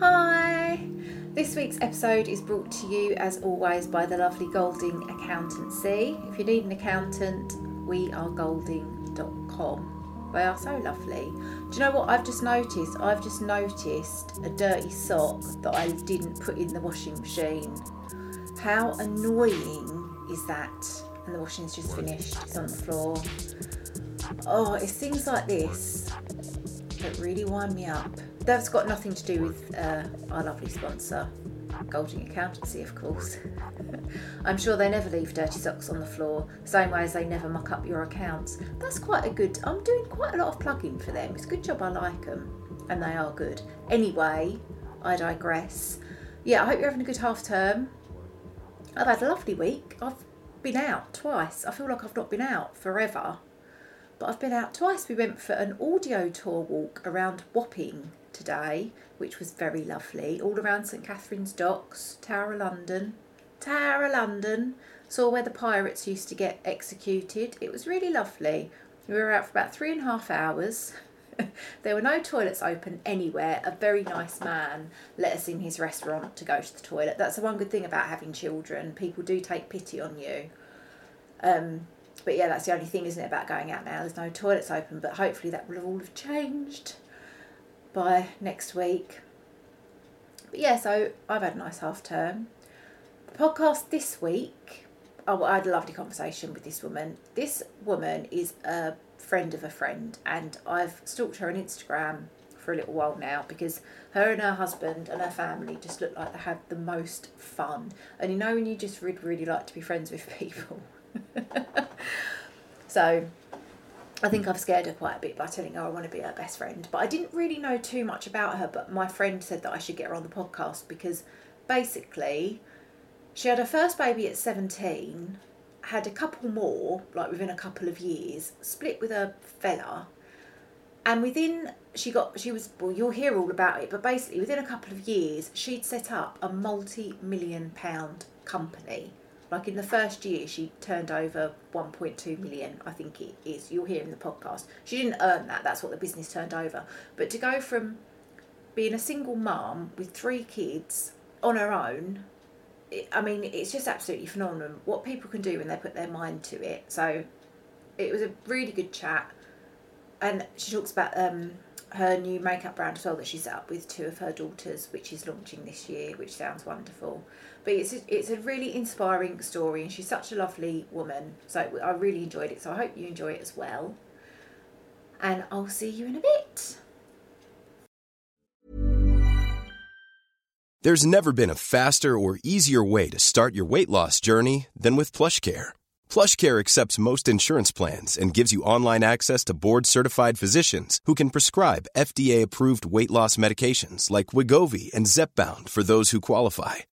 Hi! This week's episode is brought to you, as always, by the lovely Golding Accountancy. If you need an accountant, we are golding.com. They are so lovely. Do you know what I've just noticed? I've just noticed a dirty sock that I didn't put in the washing machine. How annoying is that? And the washing's just finished, it's on the floor. Oh, it's things like this that really wind me up. That's got nothing to do with uh, our lovely sponsor, Golding Accountancy, of course. I'm sure they never leave dirty socks on the floor, same way as they never muck up your accounts. That's quite a good. I'm doing quite a lot of plugging for them. It's a good job. I like them, and they are good. Anyway, I digress. Yeah, I hope you're having a good half term. I've had a lovely week. I've been out twice. I feel like I've not been out forever but I've been out twice. We went for an audio tour walk around Wapping today, which was very lovely, all around St Catherine's Docks, Tower of London. Tower of London. Saw where the pirates used to get executed. It was really lovely. We were out for about three and a half hours. there were no toilets open anywhere. A very nice man let us in his restaurant to go to the toilet. That's the one good thing about having children. People do take pity on you. Um, but yeah, that's the only thing, isn't it, about going out now? There's no toilets open, but hopefully that will all have changed by next week. But yeah, so I've had a nice half term. The podcast this week, I had a lovely conversation with this woman. This woman is a friend of a friend, and I've stalked her on Instagram for a little while now because her and her husband and her family just look like they have the most fun. And you know, when you just really like to be friends with people. so I think I've scared her quite a bit by telling her I want to be her best friend. But I didn't really know too much about her, but my friend said that I should get her on the podcast because basically she had her first baby at 17, had a couple more, like within a couple of years, split with a fella. And within, she got, she was, well, you'll hear all about it, but basically within a couple of years, she'd set up a multi million pound company like in the first year, she turned over 1.2 million, I think it is. You'll hear in the podcast. She didn't earn that, that's what the business turned over. But to go from being a single mom with three kids on her own, it, I mean, it's just absolutely phenomenal what people can do when they put their mind to it. So it was a really good chat. And she talks about um, her new makeup brand as well that she set up with two of her daughters, which is launching this year, which sounds wonderful. But it's a, it's a really inspiring story, and she's such a lovely woman. So I really enjoyed it. So I hope you enjoy it as well. And I'll see you in a bit. There's never been a faster or easier way to start your weight loss journey than with PlushCare. PlushCare accepts most insurance plans and gives you online access to board-certified physicians who can prescribe FDA-approved weight loss medications like Wegovy and Zepbound for those who qualify.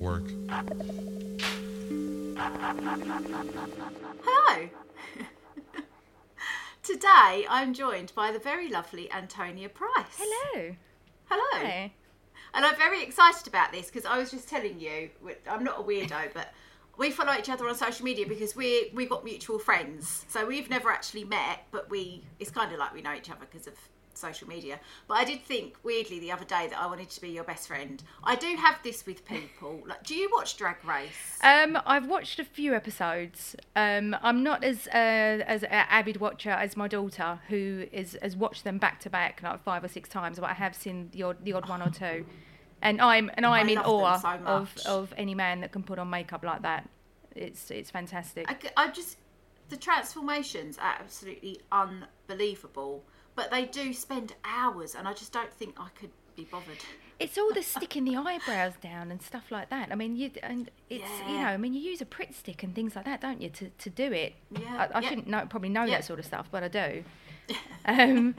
Work. Hello. Today I'm joined by the very lovely Antonia Price. Hello. Hello. Hi. And I'm very excited about this because I was just telling you, I'm not a weirdo, but we follow each other on social media because we we got mutual friends. So we've never actually met, but we it's kind of like we know each other because of social media. But I did think weirdly the other day that I wanted to be your best friend. I do have this with people. Like, do you watch Drag Race? Um, I've watched a few episodes. Um, I'm not as uh, as an avid watcher as my daughter, who is has watched them back to back like five or six times. But I have seen the odd the odd one or two, and I'm and I'm I in awe so of of any man that can put on makeup like that. It's it's fantastic. I just the transformations are absolutely unbelievable. But they do spend hours, and I just don't think I could be bothered. It's all the sticking the eyebrows down and stuff like that. I mean, you and it's you know, I mean, you use a Pritt stick and things like that, don't you, to, to do it? Yeah, I, I yeah. shouldn't know, probably know Yeah. that sort of stuff, but I do. um,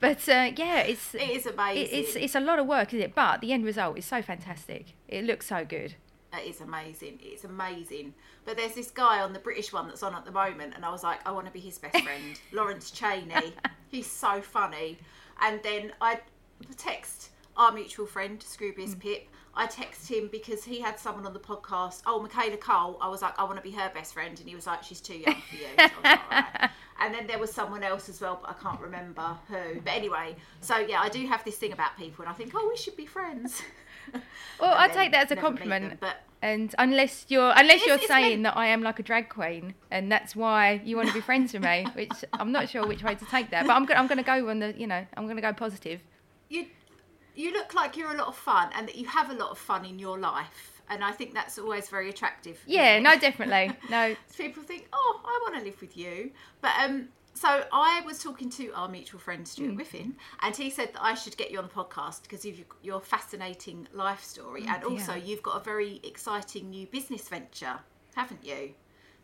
but uh, yeah, it's It is it- amazing. it's it's a lot of work, isn't it? But the end result is so fantastic. It looks so good. It is amazing. It's amazing. But there's this guy on the British one that's on at the moment, and I was like, I want to be his best friend, Lawrence Chaney. He's so funny. And then I text our mutual friend, Scroobius mm. Pip. I text him because he had someone on the podcast. Oh, Michaela Coel. I was like, I want to be her best friend, and he was like, she's too young for you. So I was like. And then there was someone else as well, but I can't remember who. But anyway, so yeah, I do have this thing about people, and I think, oh, we should be friends. Well, I take that as a compliment. them, but And unless you're unless It's- you're it's saying meant- that I am like a drag queen, and that's why you want to be friends with me, which I'm not sure which way to take that. But I'm go- I'm going to go on the you know I'm going to go positive. you you look like you're a lot of fun and that you have a lot of fun in your life and i think that's always very attractive Yeah, no, definitely, no. people think oh i want to live with you but um so i was talking to our mutual friend Mm. stuart Whiffin and he said that i should get you on the podcast because of your fascinating life story and also dear. you've got a very exciting new business venture haven't you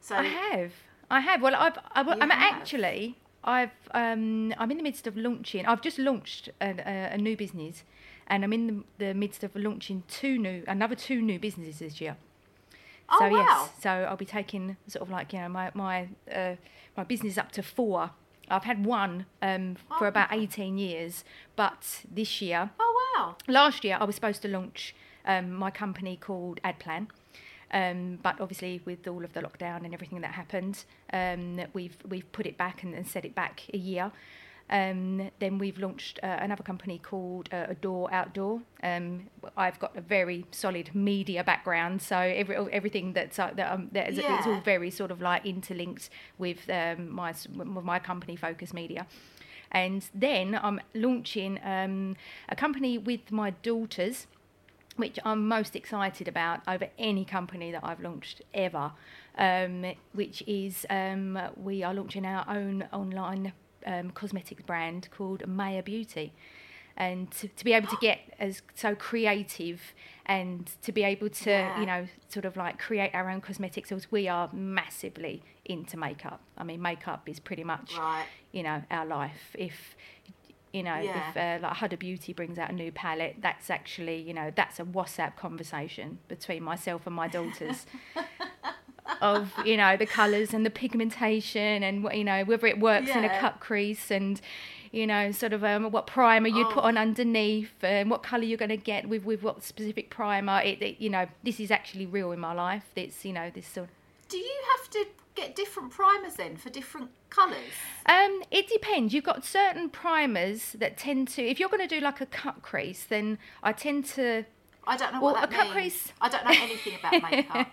so I have, I have. Well, I've, I'm have. actually I've um I'm in the midst of launching. I've just launched a, a, a new business, and I'm in the, the midst of launching two new another two new businesses this year. Oh, so wow. yes, so I'll be taking sort of like you know my my uh, my business up to four. I've had one um, for Oh, about 18 years, but this year, oh wow last year I was supposed to launch um, my company called AdPlan. Um, but obviously, with all of the lockdown and everything that happened, um, we've we've put it back and, and set it back a year. Um, then we've launched uh, another company called uh, Adore Outdoor. Um, I've got a very solid media background, so every, everything that's uh, that, um, that is, it's all very sort of like interlinked with um, my with my company, Focus Media. And then I'm launching um, a company with my daughters which I'm most excited about over any company that I've launched ever, um, which is um, we are launching our own online um, cosmetics brand called Maya Beauty. And to, to be able to get as so creative and to be able to, Yeah. you know, sort of like create our own cosmetics, because we are massively into makeup. I mean, makeup is pretty much, Right. you know, our life. If you know, Yeah. if uh, like Huda Beauty brings out a new palette, that's actually, you know, that's a WhatsApp conversation between myself and my daughters of, you know, the colours and the pigmentation and, you know, whether it works in a Yeah. cut crease and, you know, sort of um, what primer you'd Oh. put on underneath and what colour you're going to get with, with what specific primer. It, it, you know, this is actually real in my life. It's, you know, this sort do you have to get different primers then for different colours? Um, it depends. You've got certain primers that tend to. If you're going to do like a cut crease, then I tend to. I don't know Well, what a that cut means. crease- I don't know anything about makeup.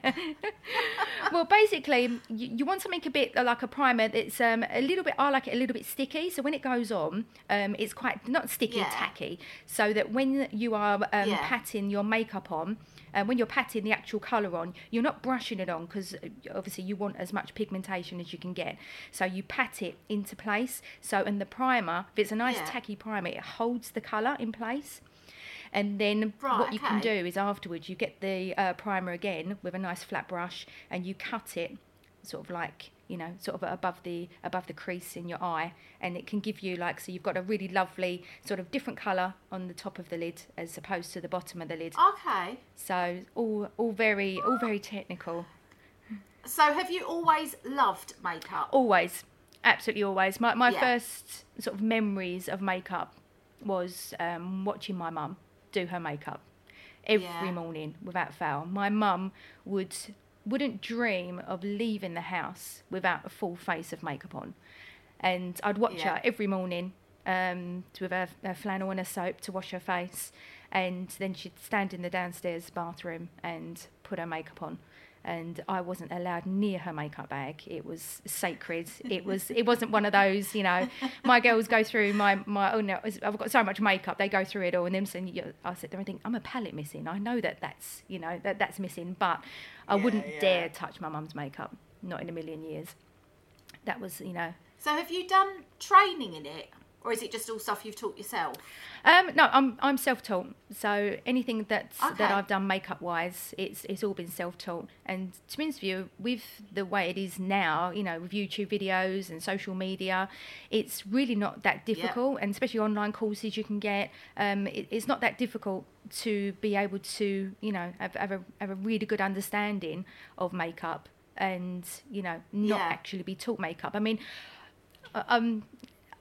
Well, basically, you, you want something a bit like a primer that's um, a little bit. I like it a little bit sticky. So when it goes on, um, it's quite not sticky, Yeah. tacky. So that when you are um, Yeah. patting your makeup on. Uh, when you're patting the actual colour on, you're not brushing it on because obviously you want as much pigmentation as you can get. So you pat it into place. So and the primer, if it's a nice Yeah. tacky primer, it holds the colour in place. And then Right, what you can do is afterwards you get the uh, primer again with a nice flat brush and you cut it sort of like you know sort of above the above the crease in your eye. And it can give you like so you've got a really lovely sort of different colour on the top of the lid as opposed to the bottom of the lid. Okay. so all all very all very technical. So have you always loved makeup? always. Absolutely always. My, my Yeah. first sort of memories of makeup was um, watching my mum do her makeup every Yeah. morning without fail my mum would wouldn't dream of leaving the house without a full face of makeup on and i'd watch Yeah. her every morning um, with her, her flannel and her soap to wash her face and then she'd stand in the downstairs bathroom and put her makeup on and I wasn't allowed near her makeup bag. It was sacred. It was. It wasn't one of those. You know, my girls go through my my. Oh no, I've got so much makeup. They go through it all, and then saying, you- I sit there and think, I'm a palette missing. I know that that's you know that that's missing, but I wouldn't yeah. dare touch my mum's makeup. Not in a million years. That was you know So have you done training in it? Or is it just all stuff you've taught yourself? Um, no, I'm I'm self-taught. So anything that's Okay. that I've done makeup-wise, it's it's all been self-taught. And to be honest with you, with the way it is now, you know, with YouTube videos and social media, it's really not that difficult. And especially online courses you can get, um, it, it's not that difficult to be able to, you know, have, have a have a really good understanding of makeup and you know not Yeah. actually be taught makeup. I mean, uh, um,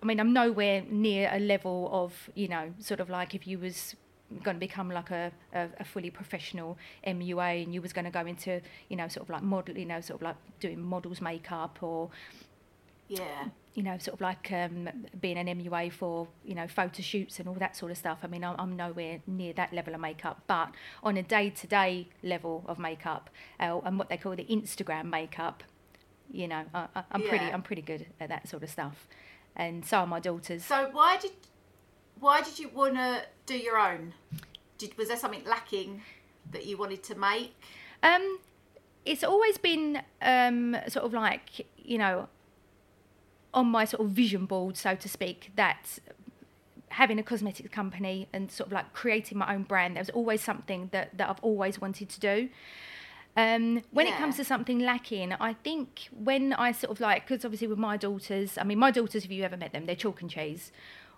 I mean, I'm nowhere near a level of, you know, sort of like if you was going to become like a, a, a fully professional MUA and you was going to go into, you know, sort of like model, you know, sort of like doing models makeup or, Yeah. you know, sort of like um, being an MUA for, you know, photo shoots and all that sort of stuff. I mean, I'm, I'm nowhere near that level of makeup, but on a day-to-day level of makeup uh, and what they call the Instagram makeup, you know, I, I, I'm pretty, I'm pretty good at that sort of stuff, and so are my daughters. So why did why did you want to do your own? Did was there something lacking that you wanted to make? Um, it's always been um, sort of like you know on my sort of vision board, so to speak, that having a cosmetics company and sort of like creating my own brand, there was always something that, that I've always wanted to do. Um, when it comes to something lacking, I think when I sort of like, because obviously with my daughters, I mean, my daughters, if you ever met them, they're chalk and cheese.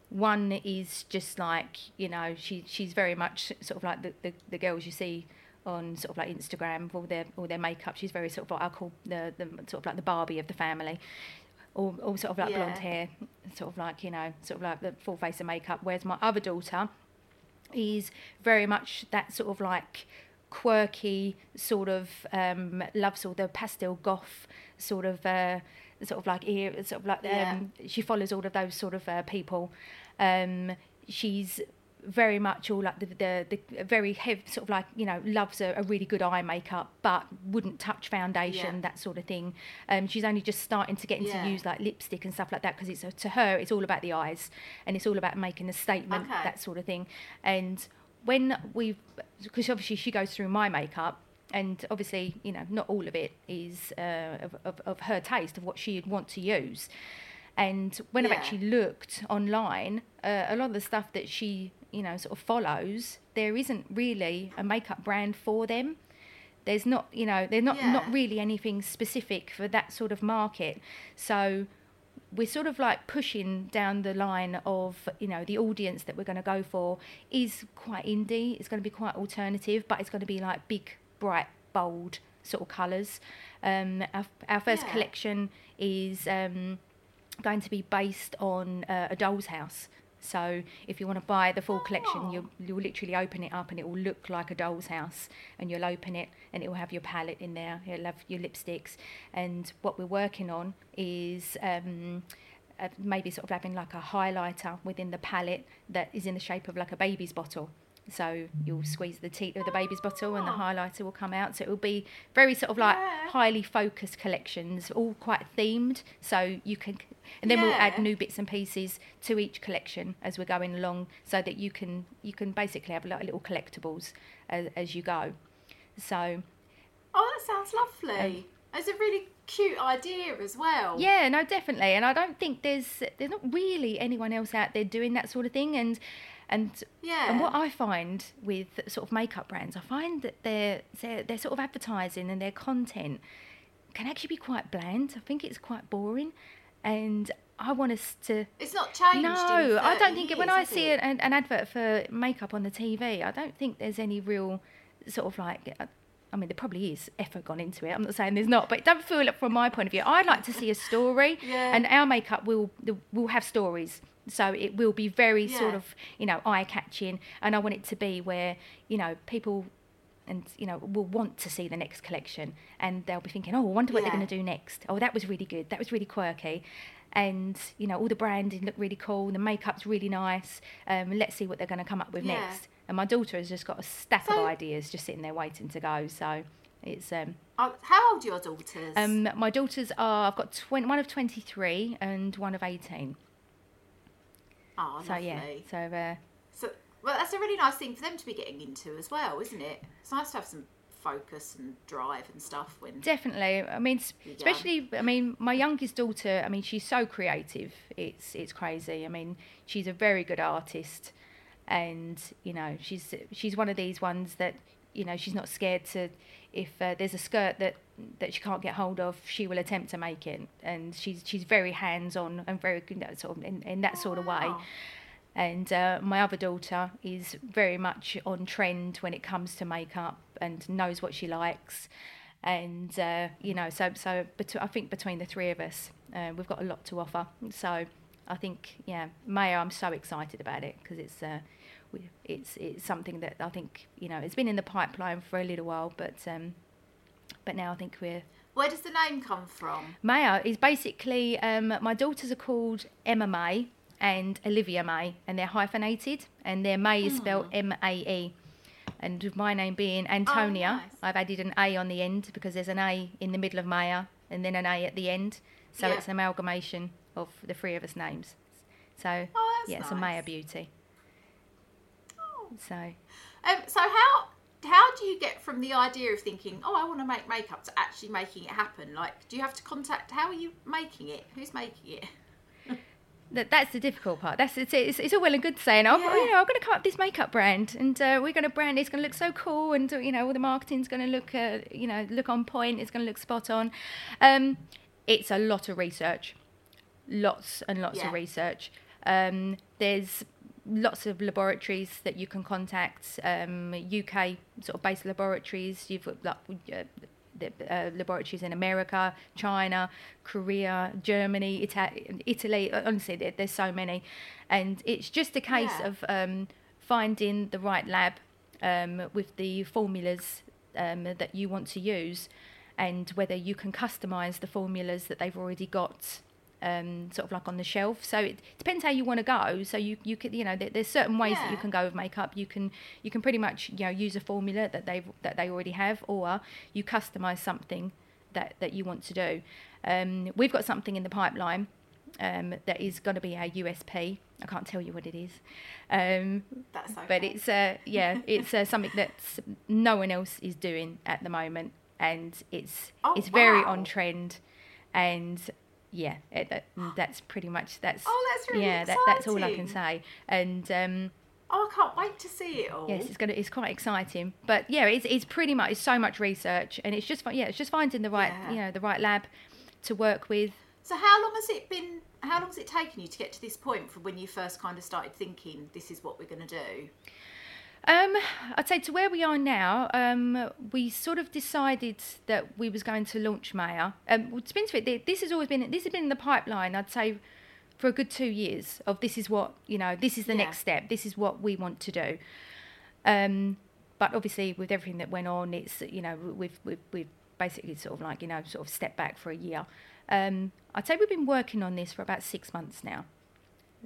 One is just like, you know, she she's very much sort of like the, the, the girls you see on sort of like Instagram with all their all their makeup. She's very sort of what I call the, the sort of like the Barbie of the family. All, all sort of like blonde hair, sort of like, you know, sort of like the full face of makeup. Whereas my other daughter, is very much that sort of like quirky sort of um, loves all the pastel goth sort of uh, sort of like ear sort of like Yeah. um, she follows all of those sort of uh, people. Um, she's very much all like the the, the very heavy sort of like you know loves a, a really good eye makeup but wouldn't touch foundation Yeah. that sort of thing um she's only just starting to get into Yeah. use like lipstick and stuff like that because it's to her it's all about the eyes and it's all about making a statement Okay. that sort of thing and when we've because obviously she goes through my makeup and obviously you know not all of it is uh, of, of, of her taste of what she'd want to use and when I've actually looked online, uh, a lot of the stuff that she, you know, sort of follows, there isn't really a makeup brand for them. There's not, you know, there's not not Yeah. really anything specific for that sort of market. So we're sort of like pushing down the line of, you know, the audience that we're going to go for is quite indie. It's going to be quite alternative, but it's going to be like big, bright, bold sort of colours. Um, our, our first Yeah. collection is. Um, going to be based on uh, a doll's house So if you want to buy the full collection, you'll, you'll literally open it up and it will look like a doll's house. And you'll open it and it will have your palette in there. It'll have your lipsticks. And what we're working on is um, uh, maybe sort of having like a highlighter within the palette that is in the shape of like a baby's bottle. So you'll squeeze the teat of the baby's bottle and the oh. highlighter will come out. So it will be very sort of like highly focused collections, all quite themed. So you can, and then we'll add new bits and pieces to each collection as we're going along, so that you can you can basically have like little collectibles as, as you go. So Oh, that sounds lovely. Um, it's a really cute idea as well. Yeah, no, definitely. And I don't think there's there's not really anyone else out there doing that sort of thing. And and Yeah. and what I find with sort of makeup brands, I find that their their, their sort of advertising and their content can actually be quite bland. I think it's quite boring, and I want us to. It's not changed. No, I don't think it, when I see it? an, an advert for makeup on the TV, I don't think there's any real sort of like. uh, I mean, there probably is effort gone into it. I'm not saying there's not, but it don't feel it from my point of view. I'd like to see a story, Yeah. and our makeup will will have stories. So it will be very sort of you know eye catching, and I want it to be where you know people. And you know will want to see the next collection, and they'll be thinking, "Oh, I wonder what they're going to do next. Oh, that was really good. That was really quirky." and you know all the branding look really cool the makeup's really nice um, let's see what they're going to come up with Yeah. next and my daughter has just got a stack of ideas just sitting there waiting to go so it's um, how old are your daughters? um my daughters are i've got 20, one of 23 and one of 18 oh, so lovely. yeah so uh, So, well, that's a really nice thing for them to be getting into as well, isn't it? It's nice to have some focus and drive and stuff when. Definitely. I mean, especially. I mean, my youngest daughter. I mean, she's so creative. It's it's crazy. I mean, she's a very good artist, and you know, she's she's one of these ones that you know she's not scared to. If uh, there's a skirt that that she can't get hold of, she will attempt to make it, and she's she's very hands on and very good that sort of in, in that sort of way. Wow. And uh, my other daughter is very much on trend when it comes to makeup and knows what she likes. And uh, you know, so so, bet- I think between the three of us, uh, we've got a lot to offer. So I think, yeah, Maya, I'm so excited about it because it's uh, it's it's something that I think you know it's been in the pipeline for a little while, but um, but now I think we're Where does the name come from? Maya is basically um, my daughters are called Emma May and Olivia May, and they're hyphenated, and their May is spelled M A E. And with my name being Antonia, nice. I've added an A on the end because there's an A in the middle of Maya and then an A at the end. So Yeah. it's an amalgamation of the three of us names. So Oh, that's yeah, it's a Maya beauty. So Um, so how how do you get from the idea of thinking, oh, I want to make makeup to actually making it happen? Like, do you have to contact? How are you making it? Who's making it? that, that's the difficult part. That's it's, it's, it's all well and good saying, oh, Yeah. you know, I'm going to come up with this makeup brand, and uh, we're going to brand. It's going to look so cool, and you know, all the marketing's going to look, uh, you know, look on point. It's going to look spot on. Um, it's a lot of research, lots and lots Yeah. of research. Um, there's lots of laboratories that you can contact. Um, UK sort of based laboratories. You've got like. Uh, the uh, laboratories in America, China, Korea, Germany, Ita- Italy. Honestly, there, there's so many, and it's just a case Yeah. of um, finding the right lab um, with the formulas um, that you want to use, and whether you can customize the formulas that they've already got. Um, sort of like on the shelf, so it depends how you want to go. So you you could you know there, there's certain ways that you can go with makeup. You can you can pretty much you know use a formula that they've that they already have, or you customize something that that you want to do. Um, we've got something in the pipeline um, that is going to be our USP. I can't tell you what it is, um, That's okay. but it's uh, yeah, it's uh, something that no one else is doing at the moment, and it's Oh, it's very on trend, and yeah, it, that, that's pretty much that's Oh, that's really yeah, that, that's all I can say, and. Um, oh, I can't wait to see it all. Yes, it's gonna. It's quite exciting, but yeah, it's it's pretty much it's so much research, and it's just yeah, it's just finding the right Yeah. you know the right lab to work with. So how long has it been? How long has it taken you to get to this point from when you first kind of started thinking this is what we're going to do? Um, I'd say to where we are now, um, we sort of decided that we was going to launch Maya. Um, well, to be you, this has always been this has been in the pipeline. I'd say for a good two years of this is what you know this is the Yeah. next step this is what we want to do um, but obviously with everything that went on it's you know we've we've, we've basically sort of like you know sort of stepped back for a year um, i'd say we've been working on this for about six months now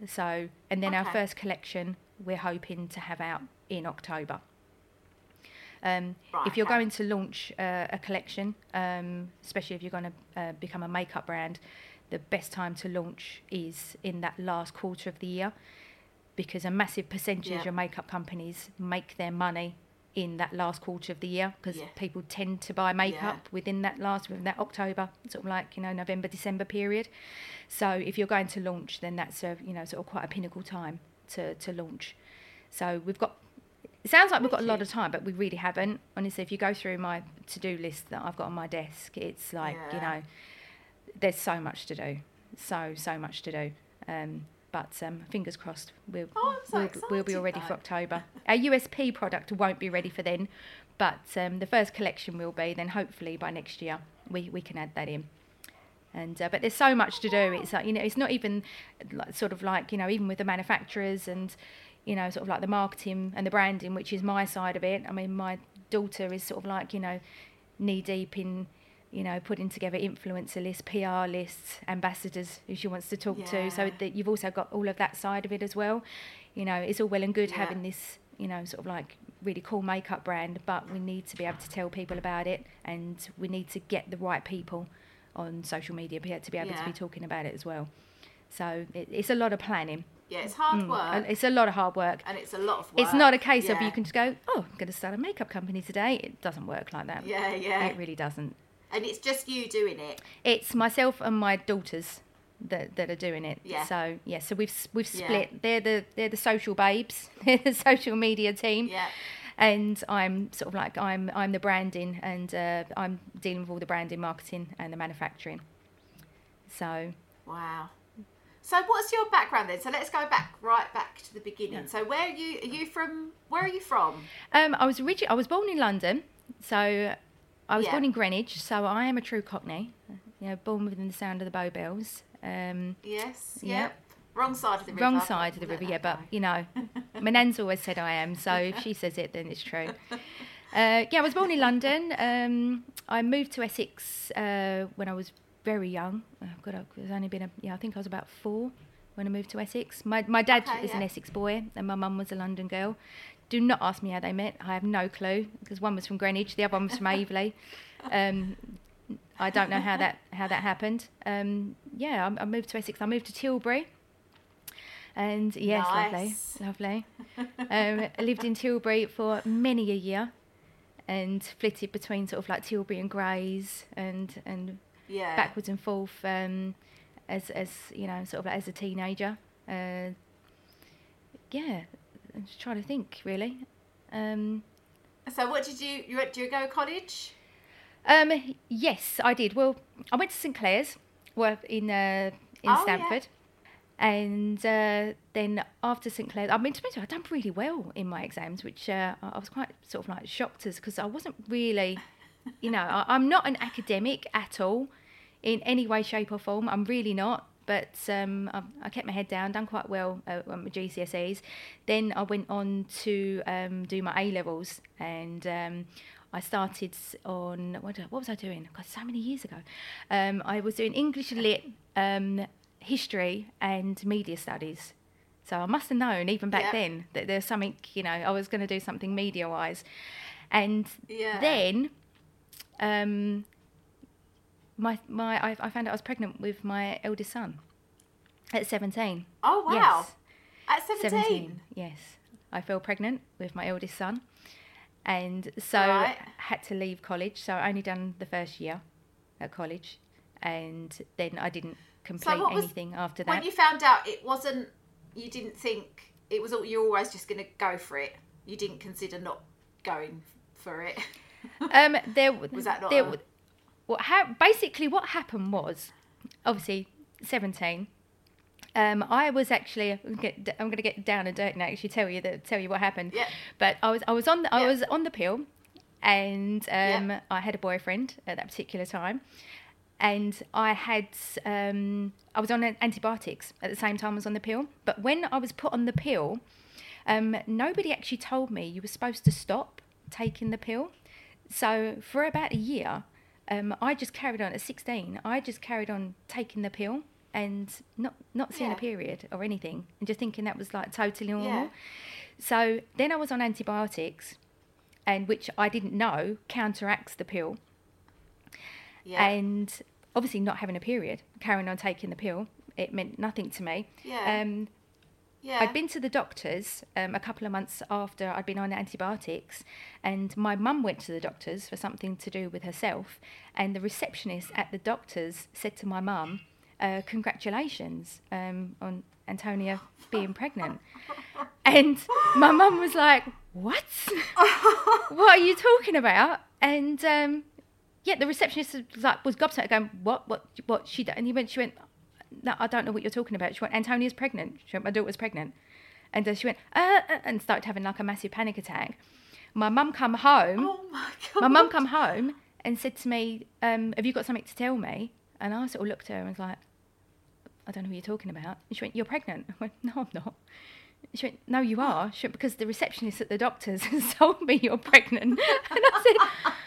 so and then our first collection we're hoping to have out in october. Um, Right, if you're going to launch uh, a collection, um, especially if you're going to uh, become a makeup brand, the best time to launch is in that last quarter of the year because a massive percentage Yeah. of makeup companies make their money in that last quarter of the year because Yeah. people tend to buy makeup within that last within that October sort of like you know November December period. So if you're going to launch then that's a you know sort of quite a pinnacle time to to launch. So we've got it sounds like we've got a lot of time, but we really haven't. Honestly, if you go through my to-do list that I've got on my desk, it's like you know, there's so much to do, so so much to do. Um, but um, fingers crossed, we'll Oh, so we'll, we'll be all ready for. October. Our USP product won't be ready for then, but um, the first collection will be. Then hopefully by next year we we can add that in. And uh, but there's so much to do. It's like you know, it's not even like, sort of like you know, even with the manufacturers and you know, sort of like the marketing and the branding, which is my side of it. I mean, my daughter is sort of like you know, knee deep in you know, putting together influencer lists, PR lists, ambassadors who she wants to talk to. So Yeah. that you've also got all of that side of it as well. You know, it's all well and good Yeah. having this, you know, sort of like really cool makeup brand, but we need to be able to tell people about it, and we need to get the right people on social media to be able to be talking about it as well. So it, it's a lot of planning. Yeah, it's hard Mm, work. and It's a lot of hard work. and it's a lot of work. It's not a case of you can just go, oh, I'm going to start a makeup company today. It doesn't work like that. Yeah, yeah. It really doesn't. And it's just you doing it. It's myself and my daughters that, that are doing it. Yeah. So yeah, so we've we've Yeah. split. They're the they're the social babes, they're the social media team. Yeah. And I'm sort of like I'm I'm the branding and uh, I'm dealing with all the branding, marketing, and the manufacturing. So Wow. So what's your background then? So let's go back right back to the beginning. So where are you are you from where are you from? um, I was origi- I was born in London, so I was Yeah. born in Greenwich. So I am a true Cockney. You know, born within the sound of the bow bells. Um, Yes. Yeah. Yep. Wrong side of the river. Wrong side of the river, yeah, but you know, my nan's always said I am, so if she says it, then it's true. Uh, yeah, I was born in London. Um, I moved to Essex uh, when I was very young. Oh, God, I was only been, a, yeah, I think I was about four when I moved to Essex. My, my dad Okay, is an. Essex boy, and my mum was a London girl. Do not ask me how they met. I have no clue because one was from Greenwich, the other one was from Aveley. Um, I don't know how that how that happened. Um, yeah, I, I moved to Essex. I moved to Tilbury. And yes, Nice. lovely, lovely. um, I lived in Tilbury for many a year, and flitted between sort of like Tilbury and Grays, and and Yeah. backwards and forth um, as as you know, sort of like as a teenager. Uh, yeah, I'm just trying to think really. Um, So what did you you went, did you go to college? um, yes, I did. Well, I went to St Clere's, well, in uh, in Oh, yeah. Stanford. And uh, then after St Clere's, I mean, to be honest, I'd done really well in my exams, which uh, I I was quite sort of like shocked as because I wasn't really, you know, I, I'm not an academic at all in any way, shape, or form. I'm really not. But um, I, I kept my head down, done quite well uh, on my GCSEs. Then I went on to um, do my A levels, and um, I started on what, what was I doing? God, so many years ago. Um, I was doing English lit, um, history, and media studies. So I must have known even back then that there's something, you know, I was going to do something media wise. And Yeah. then um, my my I, I found out I was pregnant with my eldest son at 17. Oh wow. Yes. At 17. 17. Yes. I fell pregnant with my eldest son. And so Right. had to leave college. So I only done the first year at college. And then I didn't complete was- anything after that. When you found out it wasn't you didn't think it was all you're always just going to go for it. You didn't consider not going for it. um, there Was that not there, a- what ha- basically what happened was obviously 17 um, I was actually I'm gonna get- I'm going to get down and dirty and actually tell you that tell you what happened. Yeah. But I was I was on the, I Yeah. was on the pill, and um, Yeah. I had a boyfriend at that particular time, and I had um, I was on antibiotics at the same time I was on the pill. But when I was put on the pill, um, nobody actually told me you were supposed to stop taking the pill. So for about a year, um, I just carried on at 16. I just carried on taking the pill and not not seeing Yeah. a period or anything, and just thinking that was like totally normal. Yeah. So then I was on antibiotics, and which I didn't know counteracts the pill Yeah. and obviously not having a period, carrying on taking the pill, it meant nothing to me. Yeah. Um, yeah. I'd been to the doctors um, a couple of months after I'd been on antibiotics, and my mum went to the doctors for something to do with herself, and the receptionist at the doctors said to my mum, uh, "Congratulations um, on Antonia being pregnant," and my mum was like, "What? what are you talking about?" And um, yeah, the receptionist was like was gobsmacked, going, "What? What? What?" She d-" and he went. She went, "No, I don't know what you're talking about." She went, "Antonia's pregnant." She went, "My daughter's pregnant," and uh, she went, uh, uh, and started having like a massive panic attack. My mum come home. oh my god. My mum come home and said to me, um, "Have you got something to tell me?" And I sort of looked at her and was like, "I don't know who you're talking about." And she went, "You're pregnant." I went, "No, I'm not." She went, "No, you are." She went, "Because the receptionist at the doctor's has told me you're pregnant." And I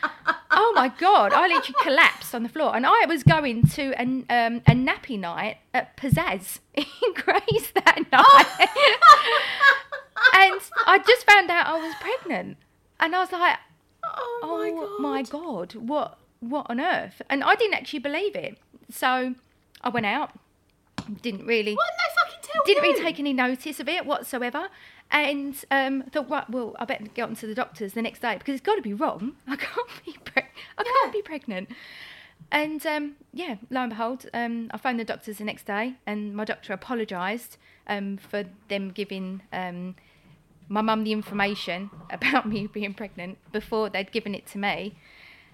said, "Oh my god!" I literally collapsed on the floor, and I was going to an, um, a nappy night at Pizzazz in Grays that night, and I just found out I was pregnant, and I was like, oh my oh god. my god what what on earth and i didn't actually believe it so i went out didn't really What? No fucking tell didn't really take any notice of it whatsoever and um thought right well i better get on to the doctors the next day because it's got to be wrong i can't be pre- i can't be pregnant and um, yeah, lo and behold, um, I phoned the doctors the next day, and my doctor apologised um, for them giving um, my mum the information about me being pregnant before they'd given it to me.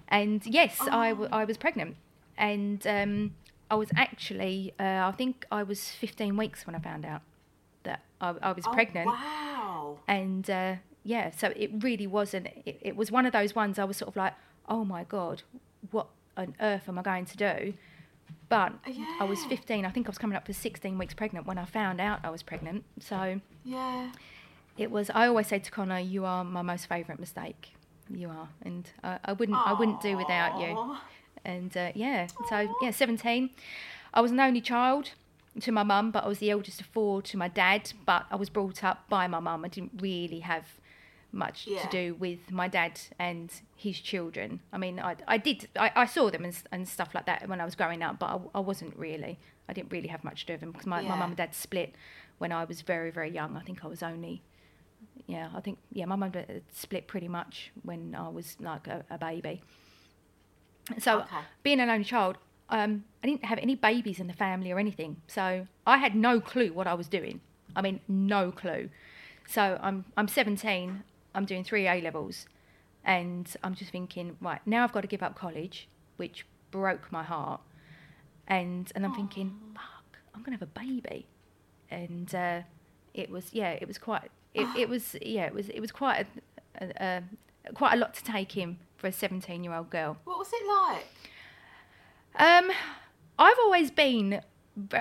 And yes, I, w- I was pregnant. And um, I was actually, uh, I think I was 15 weeks when I found out that I, I was Oh, pregnant. Wow. And uh, yeah, so it really wasn't, it, it was one of those ones I was sort of like, oh my God, what on earth am I going to do? But I was 15, I think I was coming up to 16 weeks pregnant when I found out I was pregnant. So Yeah. it was i always say to connor you are my most favourite mistake. You are. And I, I wouldn't i wouldn't do without you. And uh, yeah so yeah 17 i was an only child to my mum but i was the eldest of four to my dad but i was brought up by my mum i didn't really have much Yeah. to do with my dad and his children i mean i, I did I, I saw them and, and stuff like that when i was growing up but i, I wasn't really i didn't really have much to do with them because my, my mum and dad split when i was very very young i think i was only yeah, I think yeah, my mum split pretty much when I was like a, a baby. So Okay. being an only child, um, I didn't have any babies in the family or anything. So I had no clue what I was doing. I mean, no clue. So I'm I'm 17. I'm doing three A levels, and I'm just thinking, right now I've got to give up college, which broke my heart. And and I'm thinking, fuck, I'm gonna have a baby, and uh, it was yeah, it was quite it, it was yeah, it was it was quite a, a, a quite a lot to take in for a 17 year old girl. What was it like? Um, I've always been.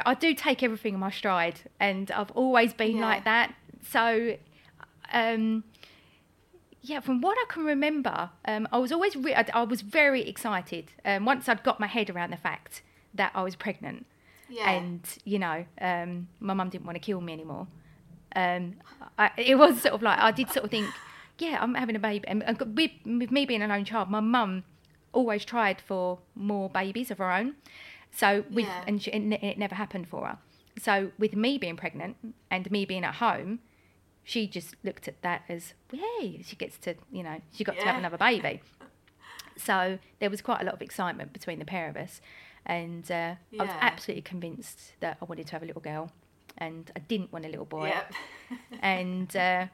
I do take everything in my stride, and I've always been Yeah. like that. So, um, yeah, from what I can remember, um, I was always re- I, I was very excited. Um, once I'd got my head around the fact that I was pregnant, Yeah. and you know, um, my mum didn't want to kill me anymore. Um, I, it was sort of like I did sort of think, yeah, I'm having a baby, and, and with, with me being an only child, my mum always tried for more babies of her own. So with Yeah. and she, it, it never happened for her. So with me being pregnant and me being at home, she just looked at that as, hey, she gets to, you know, she got to have another baby. So there was quite a lot of excitement between the pair of us, and uh, I was absolutely convinced that I wanted to have a little girl, and I didn't want a little boy. Yep. And uh,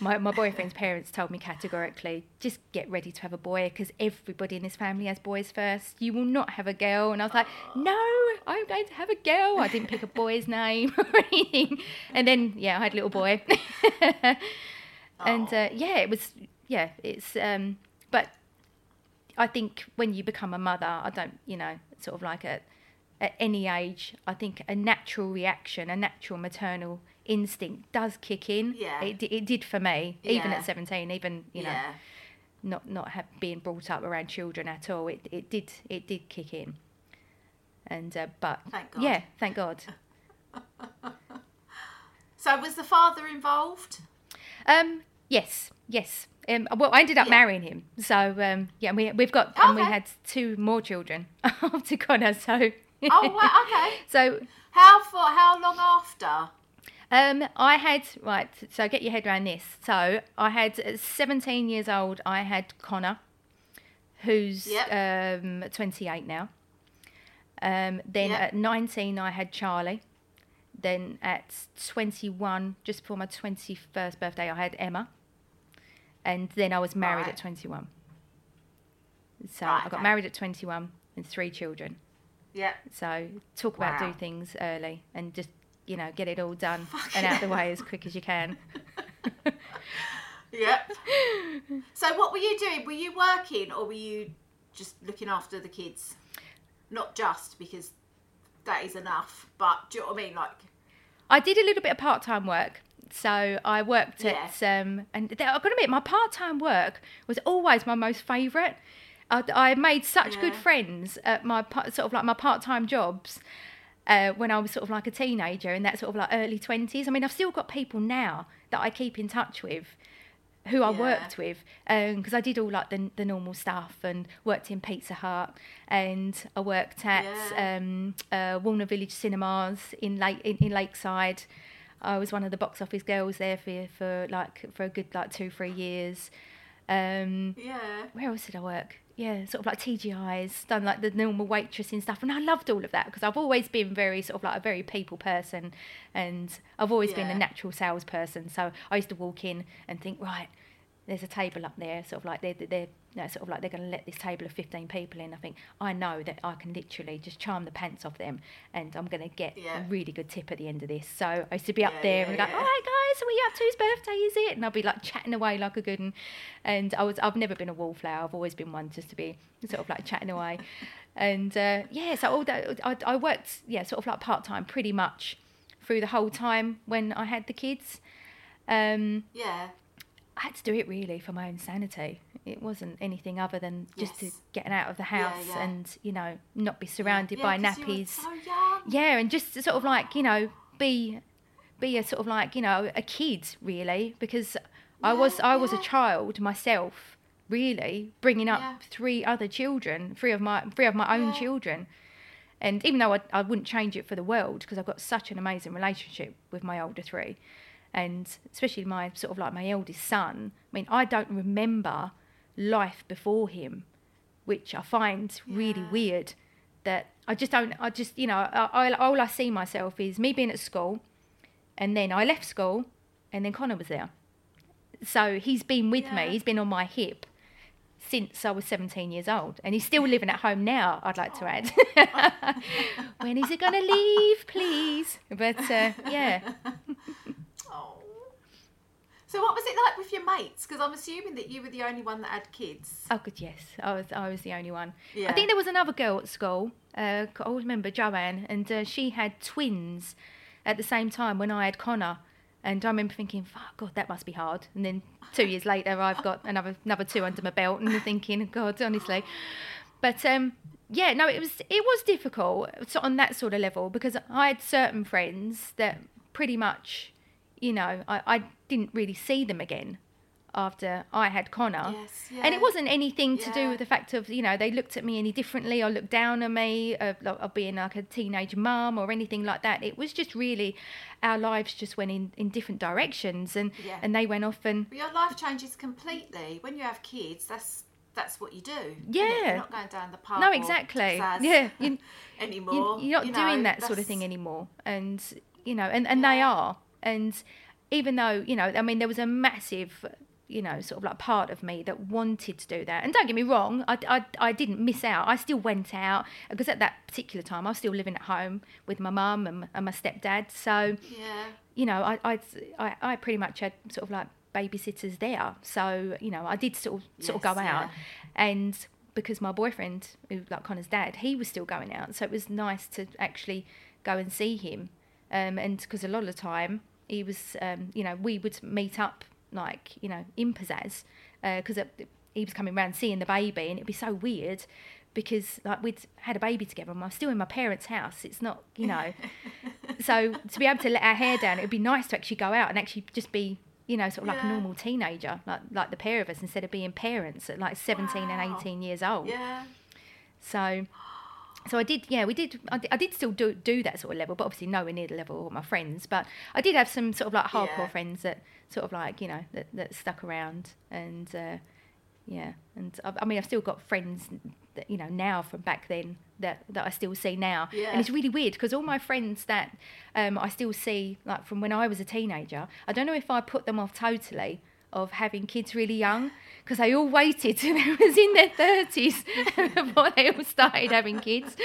my, my boyfriend's parents told me categorically, just get ready to have a boy because everybody in this family has boys first. You will not have a girl. And I was like, no, I'm going to have a girl. I didn't pick a boy's name or anything. And then, yeah, I had a little boy. and uh, yeah, it was, yeah, it's, um, but I think when you become a mother, I don't, you know, sort of like at at any age, I think a natural reaction, a natural maternal instinct does kick in. Yeah. It, it did for me, even Yeah. at 17, even, you know, yeah. not not have, being brought up around children at all. It it did it did kick in. And uh, but Thank God. yeah, thank God. So was the father involved? Um, yes, yes. Um, well, I ended up Yeah. marrying him, so um, yeah, we we've got and we had two more children after Connor. So Oh, wow, okay. so How for how long after? Um, I had right. So get your head around this. So I had at 17 years old. I had Connor, who's Yep. um 28 now. Um, then Yep. at 19 I had Charlie. Then at 21, just before my 21st birthday, I had Emma. And then I was married Right. at 21. So Right, I got okay. married at 21 and three children. Yeah. So talk about Wow. do things early and just you know get it all done and out the way as quick as you can. Yep. so what were you doing? Were you working or were you just looking after the kids? Not just because that is enough, but do you know what I mean? Like, I did a little bit of part time work. So I worked at um, and I've got to admit my part time work was always my most favourite. I, I made such good friends at my sort of like my part time jobs. Uh, when I was sort of like a teenager in that sort of like early 20s. I mean, I've still got people now that I keep in touch with who I Yeah. worked with because I did all like the, the normal stuff and worked in Pizza Hut and I worked at Yeah. um, uh, Warner Village Cinemas in Lake in, in Lakeside. I was one of the box office girls there for for like for a good like two three years. Um, yeah. where else did I work? Yeah, sort of like TGI's, done like the normal waitressing stuff, and I loved all of that because I've always been very sort of like a very people person, and I've always been a natural salesperson. So I used to walk in and think, right, there's a table up there, sort of like they're they're you know, sort of like they're going to let this table of 15 people in. I think I know that I can literally just charm the pants off them, and I'm going to get Yeah. a really good tip at the end of this. So I used to be up Yeah, there yeah, and go, all right, guys, are we up to whose birthday is it? And I'll be like chatting away like a good one. And I was, I've never been a wallflower. I've always been one just to be sort of like chatting away. And uh, yeah, so all that, I, I worked, yeah, sort of like part time pretty much through the whole time when I had the kids. Um, Yeah. I had to do it really for my own sanity. It wasn't anything other than just Yes. to get out of the house yeah. and, you know, not be surrounded Yeah, by 'cause you were nappies so yeah and just sort of like you know be be a sort of like you know a kid really because i was Yeah, i was a child myself really bringing up Yeah. three other children three of my three of my own Yeah. children and even though I, I wouldn't change it for the world because i've got such an amazing relationship with my older three and especially my sort of like my eldest son i mean i don't remember life before him which I find really weird. That I just don't. I just you know, I, I, all I see myself is me being at school, and then I left school, and then Connor was there. So he's been with Yeah. me. He's been on my hip since I was 17 years old, and he's still living at home now. I'd like to add. when is he gonna leave, please? But uh, yeah. So what was it like with your mates? Because I'm assuming that you were the only one that had kids. Oh, good, yes. I was, I was the only one. Yeah. I think there was another girl at school. Uh, I remember Joanne, and uh, she had twins at the same time when I had Connor. And I remember thinking, "Fuck, God, that must be hard." And then two years later, I've got another another two under my belt, and I'm thinking, "God, honestly." But um, yeah, no, it was it was difficult on that sort of level because I had certain friends that pretty much, you know, I, I didn't really see them again after I had Connor. Yes, And it wasn't anything to do with the fact of, you know, they looked at me any differently or looked down on me of, of being like a teenage mum or anything like that. It was just really our lives just went in, in different directions and, Yeah. and they went off and But your life changes completely when you have kids. That's that's what you do. Yeah. You're not going down the path. no, exactly. Yeah. You, anymore. you, you're not you doing know, that sort of thing anymore and you know and, and they are and even though you know i mean there was a massive you know sort of like part of me that wanted to do that and don't get me wrong i, I, I didn't miss out i still went out because at that particular time i was still living at home with my mum and, and my stepdad so Yeah. you know I, I i i pretty much had sort of like babysitters there so you know i did sort of sort of Yes, go yeah. out and because my boyfriend, who like Connor's dad, he was still going out, so it was nice to actually go and see him. Um, and because a lot of the time he was, um, you know, we would meet up like you know in Pizzazz because he was coming around seeing the baby, and it'd be so weird because like we'd had a baby together and I'm still in my parents' house. It's not, you know. so to be able to let our hair down, it would be nice to actually go out and actually just be, you know, sort of like a normal teenager, like like the pair of us, instead of being parents at like 17 and 18 years old. Yeah. So, so I did, yeah, we did. I did, I did still do do that sort of level, but obviously nowhere near the level of my friends. But I did have some sort of like hardcore Yeah. friends that sort of like you know that, that stuck around, and uh, yeah, and I, I mean I've still got friends that you know now from back then that that I still see now, Yeah. and it's really weird because all my friends that um, I still see like from when I was a teenager, I don't know if I put them off totally of having kids really young because they all waited till they was in their 30s before they all started having kids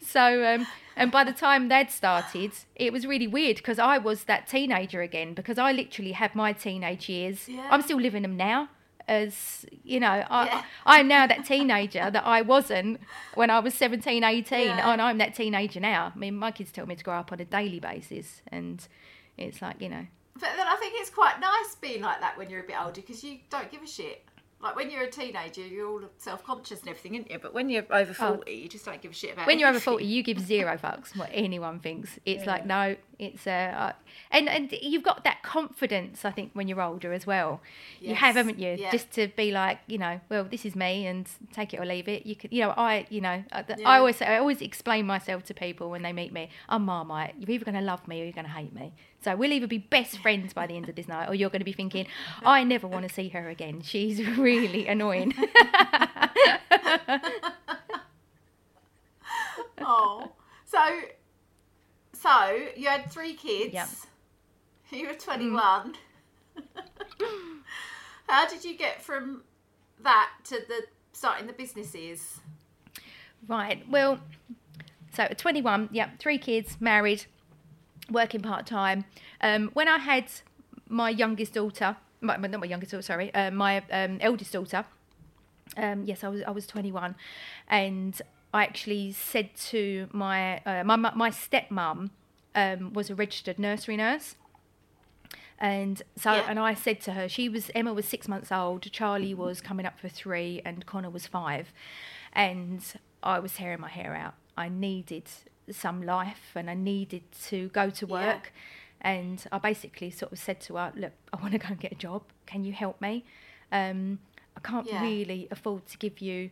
so um, and by the time they'd started it was really weird because i was that teenager again because i literally had my teenage years Yeah. i'm still living them now as you know I, Yeah. i'm now that teenager that i wasn't when i was 17 18 Yeah. and i'm that teenager now i mean my kids tell me to grow up on a daily basis and it's like you know But then I think it's quite nice being like that when you're a bit older because you don't give a shit. Like when you're a teenager, you're all self-conscious and everything, aren't you? But when you're over forty, you just don't give a shit about. Oh. when you're over 40 you give zero fucks what anyone thinks it's like no it's uh, uh and and you've got that confidence i think when you're older as well you have haven't you yeah. just to be like you know well this is me and take it or leave it you could you know i you know i, Yeah. I always say i always explain myself to people when they meet me i'm marmite you're either going to love me or you're going to hate me so we'll either be best friends by the end of this night or you're going to be thinking i never want to see her again she's really annoying Oh, so so you had three kids. Yep. You were mm. 21. How did you get from that to the starting the businesses? Right. Well, so at 21, yeah, three kids, married, working part time. Um, when I had my youngest daughter, my, not my youngest daughter, sorry, uh, my um, eldest daughter. Um, yes, I was I was 21, and I actually said to my uh, my my stepmom um, was a registered nursery nurse. And so, Yeah. and I said to her, she was Emma was six months old, Charlie was coming up for three, and Connor was five, and I was tearing my hair out. I needed some life, and I needed to go to Yeah. work, and I basically sort of said to her, "Look, I want to go and get a job. Can you help me? Um, I can't Yeah. really afford to give you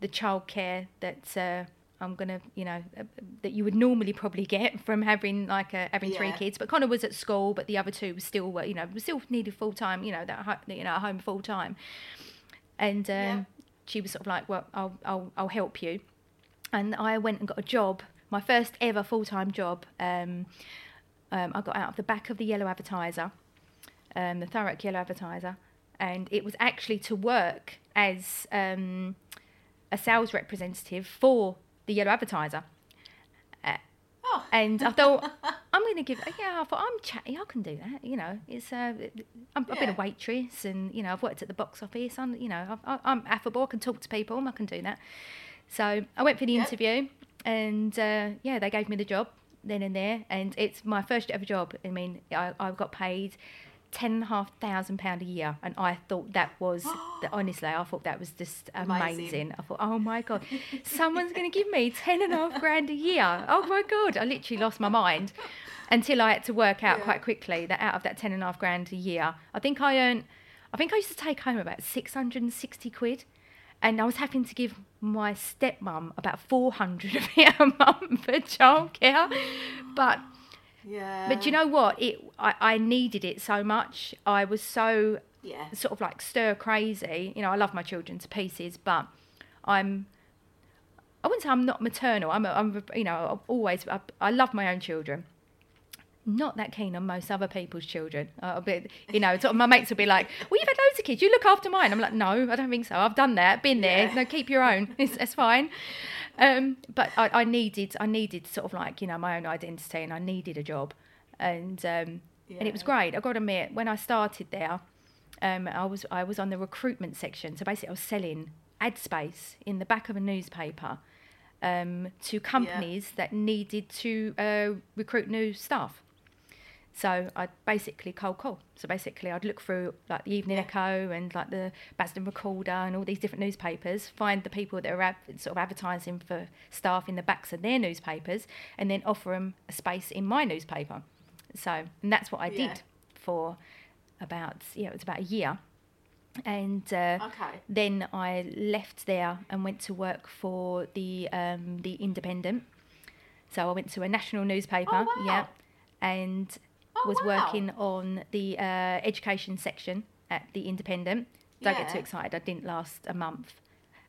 the childcare that." Uh, I'm gonna, you know, uh, that you would normally probably get from having like a, having three kids. But Connor was at school, but the other two were still, were, you know, still needed full time, you know, that you know, at home full time. And um, Yeah. she was sort of like, well, I'll, I'll, I'll help you. And I went and got a job, my first ever full time job. Um, um, I got out of the back of the Yellow Advertiser, um, the Thurrock Yellow Advertiser, and it was actually to work as um, a sales representative for the Yellow Advertiser. Uh, Oh. And I thought, I'm going to give, yeah, I thought, I'm chatty, I can do that. You know, it's, uh, I'm, I've been a waitress and, you know, I've worked at the box office. I'm, you know, I've, I'm affable, I can talk to people, I can do that. So I went for the interview and, uh, yeah, they gave me the job then and there. And it's my first ever job. I mean, I, I got paid ten and a half thousand pound a year, and I thought that was that, honestly, I thought that was just amazing. Amazing. I thought, oh my god, someone's going to give me ten and a half grand a year. Oh my god, I literally lost my mind until I had to work out Yeah. quite quickly that out of that ten and a half grand a year, I think I earned, I think I used to take home about six hundred and sixty quid. And I was having to give my stepmom about 400 of it a month for childcare. But Yeah. but you know what? It I, I needed it so much. I was so Yeah. sort of like stir crazy. You know, I love my children to pieces, but I'm I wouldn't say I'm not maternal. I'm, a, I'm a- you know, I've always I, I love my own children. Not that keen on most other people's children. Uh, a bit, you know, sort of my mates will be like, "Well, you've had loads of kids. You look after mine." I'm like, "No, I don't think so. I've done that. Been there. Yeah. No, keep your own. It's, it's fine." Um, but I, I needed, I needed sort of like you know my own identity, and I needed a job, and um, and it was great. I got to admit, when I started there, um, I was I was on the recruitment section. So basically, I was selling ad space in the back of a newspaper um, to companies that needed to uh, recruit new staff. So I'd basically cold call. So basically, I'd look through like the Evening Echo and like the Basildon Recorder and all these different newspapers, find the people that are ad- sort of advertising for staff in the backs of their newspapers, and then offer them a space in my newspaper. So, and that's what I Yeah. did for about yeah, it was about a year. And uh, Okay. then I left there and went to work for the um, the Independent. So I went to a national newspaper, Oh, wow. yeah, and was wow. working on the uh, education section at the Independent. Don't get too excited. I didn't last a month.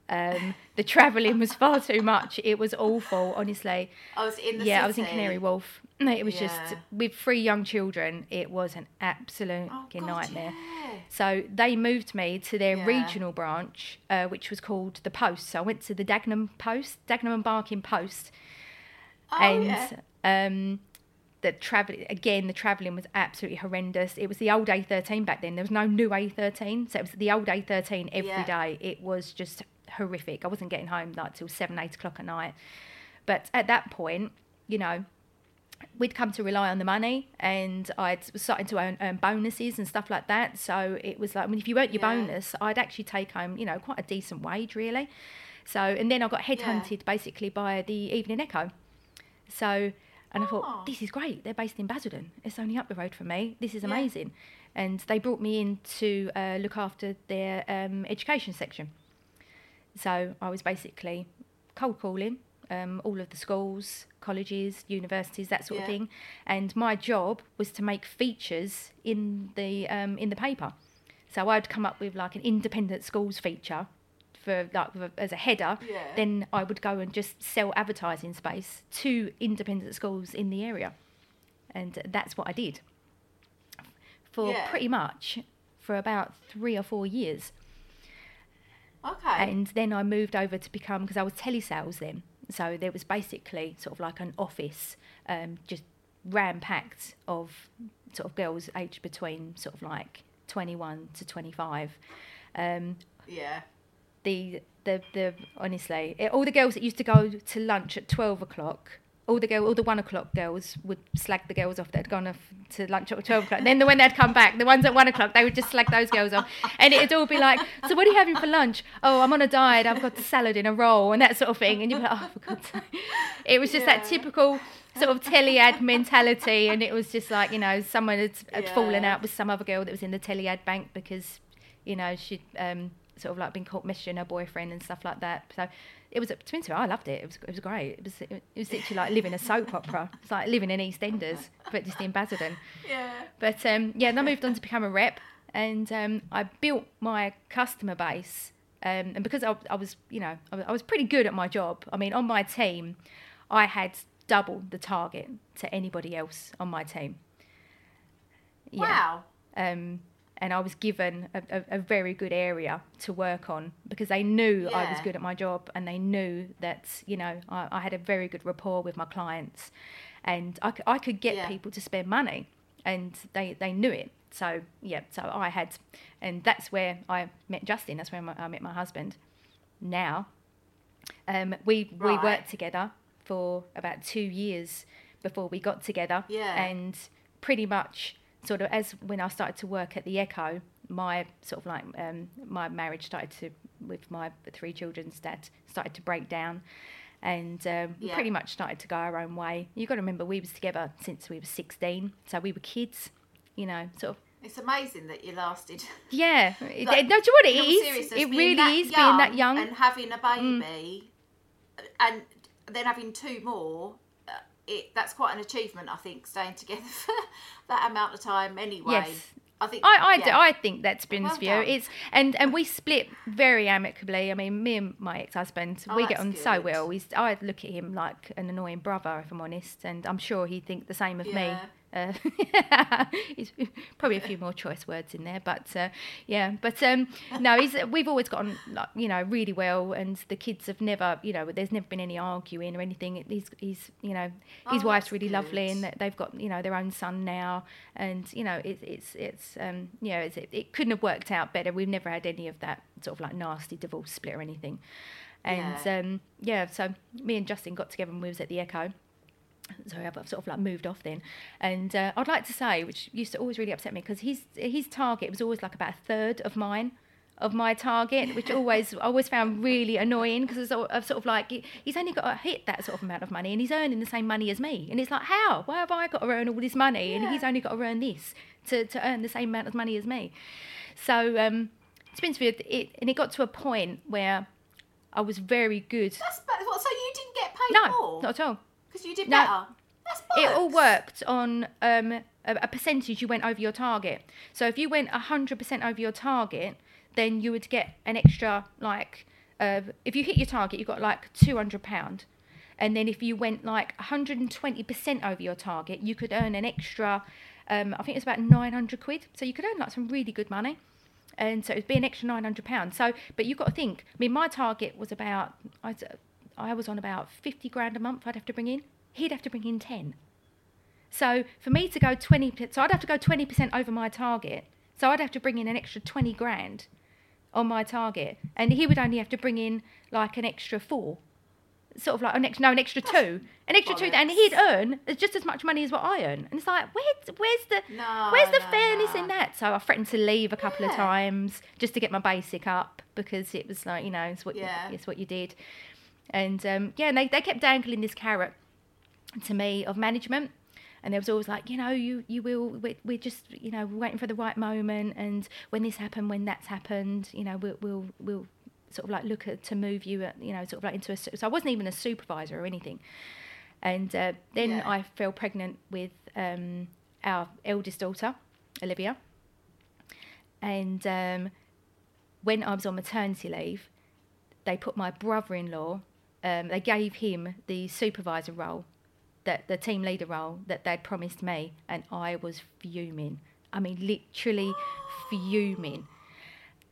Um, the travelling was far too much. It was awful, honestly. I was in the yeah, I was in city. Canary Wharf. It was just with three young children. It was an absolute Oh, God, nightmare. yeah. So they moved me to their Yeah. regional branch, uh, which was called the Post. So I went to the Dagenham Post, Dagenham and Barking Post, Oh, and yeah. um, the travel again. The travelling was absolutely horrendous. It was the old A13 back then. There was no new A13, so it was the old A13 every day. Yeah. It was just horrific. I wasn't getting home like till seven, eight o'clock at night. But at that point, you know, we'd come to rely on the money and I'd was starting to earn, earn bonuses and stuff like that. So it was like, I mean, if you earned your Yeah. bonus, I'd actually take home, you know, quite a decent wage really. So, and then I got headhunted basically by the Evening Echo. So, and I thought, this is great. They're based in Basildon. It's only up the road from me. This is Yeah. amazing. And they brought me in to uh, look after their um, education section. So I was basically cold calling um, all of the schools, colleges, universities, that sort of thing. And my job was to make features in the um, in the paper. So I'd come up with like an independent schools feature for like a- as a header. Yeah. Then I would go and just sell advertising space to independent schools in the area, and that's what I did for Yeah. pretty much for about three or four years. Okay. And then I moved over to become because I was telesales then. So there was basically sort of like an office, um, just ram packed of sort of girls aged between sort of like 21 to 25. Um, yeah. The the the honestly, it, all the girls that used to go to lunch at 12 o'clock. All the girl, all the one o'clock girls would slag the girls off that had gone off to lunch at twelve o'clock. then the when they'd come back, the ones at one o'clock, they would just slag those girls off, and it'd all be like, "So what are you having for lunch? Oh, I'm on a diet. I've got a salad in a roll and that sort of thing." And you'd be like, "Oh, for God's sake!" It was just that typical sort of telead mentality, and it was just like you know someone had, had fallen out with some other girl that was in the telead bank because you know she'd um, sort of like been caught messaging her boyfriend and stuff like that. So it was to be honest I loved it. It was it was great. It was it was literally like living a soap opera. It's like living in EastEnders, but just in Basildon. Yeah. But um, yeah, then I moved on to become a rep, and um, I built my customer base. Um, and because I, I was, you know, I was, I was pretty good at my job. I mean, on my team, I had double the target to anybody else on my team. Yeah Wow. um, and I was given a, a, a very good area to work on because they knew I was good at my job and they knew that you know I, I had a very good rapport with my clients and I could get Yeah. people to spend money and they, they knew it so yeah so I had and that's where I met Justin that's where my, I met my husband now um, we we worked together for about two years before we got together Yeah. and pretty much sort of as when I started to work at the Echo, my sort of like um, my marriage started to with my three children's dad started to break down, and um, we Yeah. pretty much started to go our own way. You got to remember we was together since we were sixteen, so we were kids, you know, sort of. It's amazing that you lasted. Yeah, Like, no, do you know what it is? It really is being that young. Mm. and having a baby, and then having two more. It, that's quite an achievement, I think, staying together for that amount of time. Anyway, Yes. I think I, I, do, yeah. I think that's been Well view. It's and and we split very amicably. I mean, me and my ex-husband, Oh, we get on so well. He's, I look at him like an annoying brother, if I'm honest, and I'm sure he'd think the same of me. Uh, probably a few more choice words in there, but uh, yeah. But um, no, he's, we've always gotten like, you know really well, and the kids have never you know there's never been any arguing or anything. He's he's you know his Oh, wife's really lovely, and they've got you know their own son now, and you know it, it's it's um, you know it's, it, it couldn't have worked out better. We've never had any of that sort of like nasty divorce split or anything, and Yeah. um, yeah. So me and Justin got together and we was at the Echo sorry, I've sort of like moved off then. And uh, I'd like to say, which used to always really upset me, because his his target was always like about a third of mine, of my target, which always I always found really annoying because I've sort of like he's only got to hit that sort of amount of money, and he's earning the same money as me, and it's like how? Why have I got to earn all this money, and he's only got to earn this to to earn the same amount of money as me? So um, it's been it, and it got to a point where I was very good. That's what? So you didn't get paid No, more not at all. Because you did No. better. That's it all worked on um, a, a percentage you went over your target. So if you went 100% over your target, then you would get an extra, like, uh, if you hit your target, you got like £200. And then if you went like 120% over your target, you could earn an extra, um, I think it was about 900 quid. So you could earn like some really good money. And so it'd be an extra £900. So, but you've got to think, I mean, my target was about, I, I was on about 50 grand a month I'd have to bring in. He'd have to bring in 10. So for me to go 20, so I'd have to go 20% over my target. So I'd have to bring in an extra 20 grand on my target. And he would only have to bring in like an extra four. Sort of like an extra, no, an extra two. An extra two. And he'd earn just as much money as what I earn. And it's like, where, where's the, No, where's the no, fairness no. in that? So I threatened to leave a couple of times just to get my basic up because it was like, you know, it's what, Yeah. you, it's what you did. And um, yeah, and they, they kept dangling this carrot to me of management. And there was always like you know you you will we're, we're just you know waiting for the right moment. And when this happened when that's happened you know we'll we'll, we'll sort of like look at to move you at, you know sort of like into a so I wasn't even a supervisor or anything. And uh, then Yeah. I fell pregnant with um, our eldest daughter Olivia. And um, when I was on maternity leave they put my brother-in-law um, they gave him the supervisor role that the team leader role that they'd promised me and i was fuming. I mean literally fuming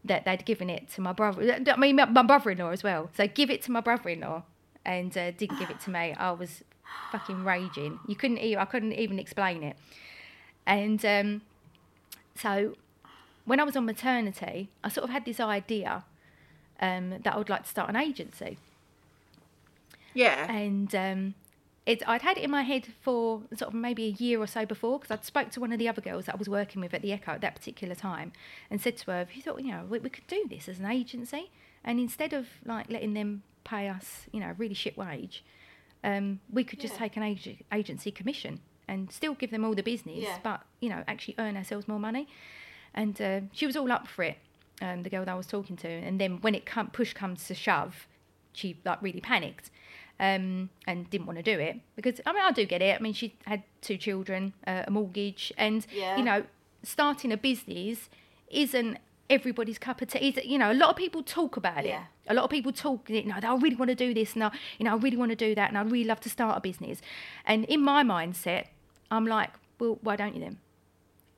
that they'd given it to my brother i mean my, brother-in-law as well. So give it to my brother-in-law and uh, didn't give it to me. I was fucking raging. You couldn't even i couldn't even explain it. And um, so when i was on maternity i sort of had this idea um, that i would like to start an agency Yeah. and um, it, I'd had it in my head for sort of maybe a year or so before because I'd spoke to one of the other girls that I was working with at the Echo at that particular time and said to her, "Have you thought, you know, we, we could do this as an agency, and instead of like letting them pay us, you know, a really shit wage, um, we could just take an ag- agency commission and still give them all the business, Yeah. but you know, actually earn ourselves more money." And uh, she was all up for it, um, the girl that I was talking to. And then when it come, push comes to shove, she like really panicked um, and didn't want to do it because I mean I do get it. I mean she had two children, uh, a mortgage, and Yeah. you know starting a business isn't everybody's cup of tea. You know, a lot of people talk about Yeah. it. A lot of people talk. You know, I really want to do this, and I, you know, I really want to do that, and I really love to start a business. And in my mindset, I'm like, well, why don't you then?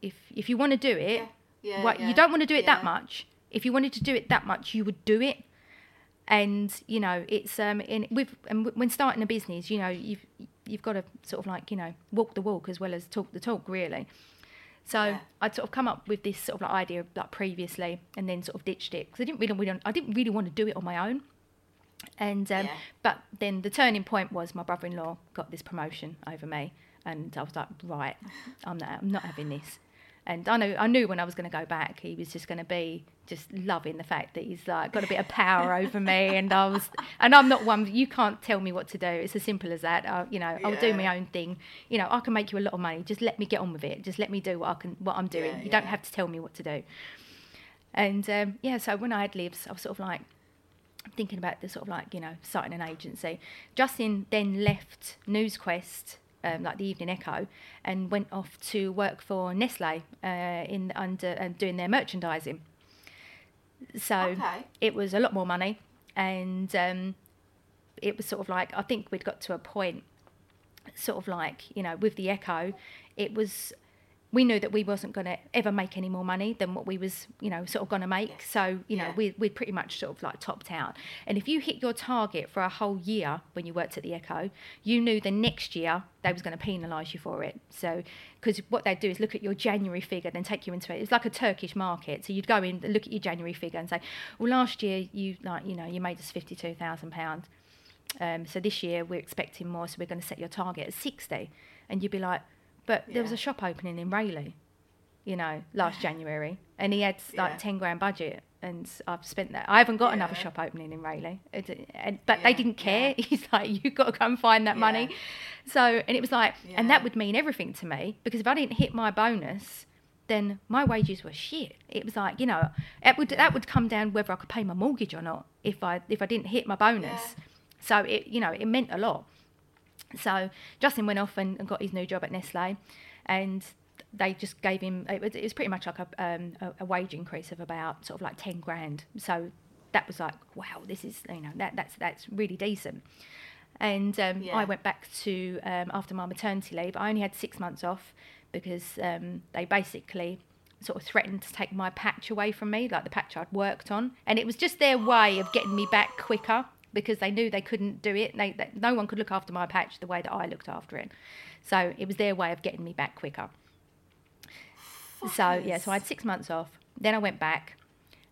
If if you want to do it, Yeah, why, yeah, you don't want to do it that much. If you wanted to do it that much, you would do it and you know it's um in with and w- when starting a business you know you've you've got to sort of like you know walk the walk as well as talk the talk really so Yeah. I'd sort of come up with this sort of like idea like previously and then sort of ditched it because I didn't really, really I didn't really want to do it on my own and um, Yeah. but then the turning point was my brother-in-law got this promotion over me and I was like right I'm not I'm not having this and I know I knew when I was going to go back he was just going to be just loving the fact that he's like got a bit of power over me. And I was and I'm not one you can't tell me what to do. It's as simple as that. I, you know I'll do my own thing. You know I can make you a lot of money. Just let me get on with it. Just let me do what I can what I'm doing. Yeah, you don't have to tell me what to do. And um, yeah so when I had lives I was sort of like thinking about the sort of like you know starting an agency. Justin then left NewsQuest, um, like the Evening Echo, and went off to work for Nestle uh, in under and doing their merchandising. So Okay. it was a lot more money, and um, it was sort of like I think we'd got to a point sort of like you know with the Echo, it was we knew that we wasn't going to ever make any more money than what we was you know sort of going to make so you know Yeah. we we'd pretty much sort of like topped out. And if you hit your target for a whole year when you worked at the echo you knew the next year they was going to penalise you for it. So because what they'd do is look at your january figure then take you into it. It's like a turkish market. So you'd go in look at your january figure and say well last year you like you know you made us 52000 pounds. Um, so this year we're expecting more, so we're going to set your target at 60. And you'd be like, but there was a shop opening in Rayleigh, you know, last January, and he had like Yeah. 10 grand budget. And I've spent that. I haven't got another shop opening in Rayleigh, and, but they didn't care. yeah. He's like, you've got to come and find that money. So, and it was like, and that would mean everything to me because if I didn't hit my bonus, then my wages were shit. It was like, you know, it would that would come down whether I could pay my mortgage or not if I if I didn't hit my bonus. So it you know it meant a lot. So Justin went off and, and got his new job at Nestle, and they just gave him it was, it was pretty much like a, um, a a wage increase of about sort of like ten grand. So that was like wow, this is you know that that's that's really decent. And um, Yeah. I went back to um, after my maternity leave. I only had six months off because um, they basically sort of threatened to take my patch away from me, like the patch I'd worked on, and it was just their way of getting me back quicker because they knew they couldn't do it. They, they, no one could look after my patch the way that I looked after it, so it was their way of getting me back quicker. So yeah, so I had six months off. Then I went back,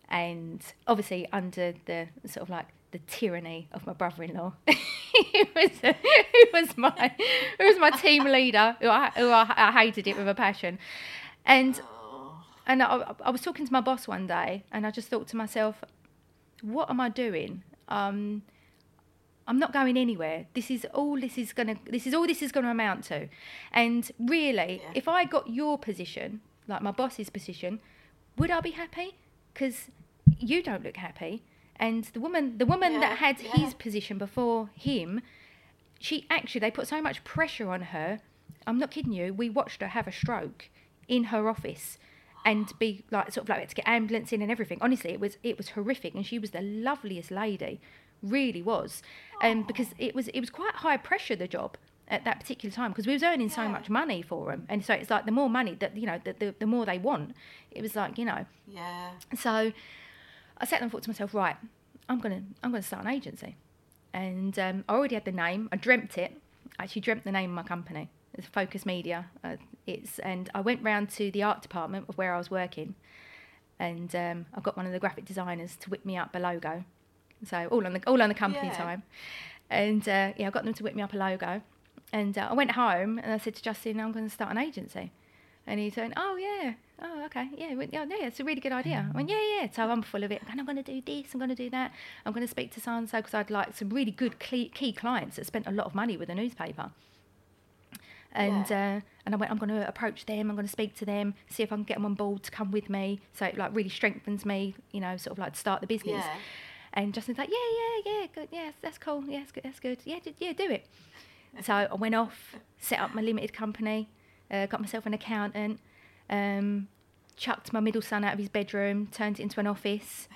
and obviously under the sort of like the tyranny of my brother-in-law, who was was my who was my team leader, who I, who I, I hated it with a passion, and and I, I was talking to my boss one day, and I just thought to myself, what am I doing? Um, I'm not going anywhere. This is all this is gonna. This is all this is gonna amount to. And really, if I got your position, like my boss's position, would I be happy? Because you don't look happy. And the woman, the woman that had his position before him, she actually they put so much pressure on her. I'm not kidding you. We watched her have a stroke in her office and be like sort of like had to get ambulance in and everything. Honestly, it was it was horrific, and she was the loveliest lady, really was, um, because it was it was quite high pressure the job at that particular time because we was earning so much money for them, and so it's like the more money that you know the, the the more they want. It was like you know Yeah. so I sat and thought to myself, right, I'm gonna I'm gonna start an agency, and um, I already had the name. I dreamt it. I actually dreamt the name of my company. It's Focus Media. Uh, it's and I went round to the art department of where I was working, and um, I got one of the graphic designers to whip me up a logo. So all on the all on the company Yeah. time, and uh, yeah, I got them to whip me up a logo, and uh, I went home and I said to Justin, I'm going to start an agency. And he said, "Oh yeah, oh okay, yeah, we- yeah, yeah, it's a really good idea." I went, "Yeah, yeah." So I'm full of it, and I'm going to do this. I'm going to do that. I'm going to speak to so and so because I'd like some really good key, clients that spent a lot of money with the newspaper. And uh, and I went, I'm going to approach them. I'm going to speak to them, see if I can get them on board to come with me. So it like really strengthens me, you know, sort of like to start the business. Yeah. And Justin's like, yeah, yeah, yeah, good, yeah, that's cool, yeah, that's good, that's good, yeah, d- yeah, do it. So I went off, set up my limited company, uh, got myself an accountant, um, chucked my middle son out of his bedroom, turned it into an office,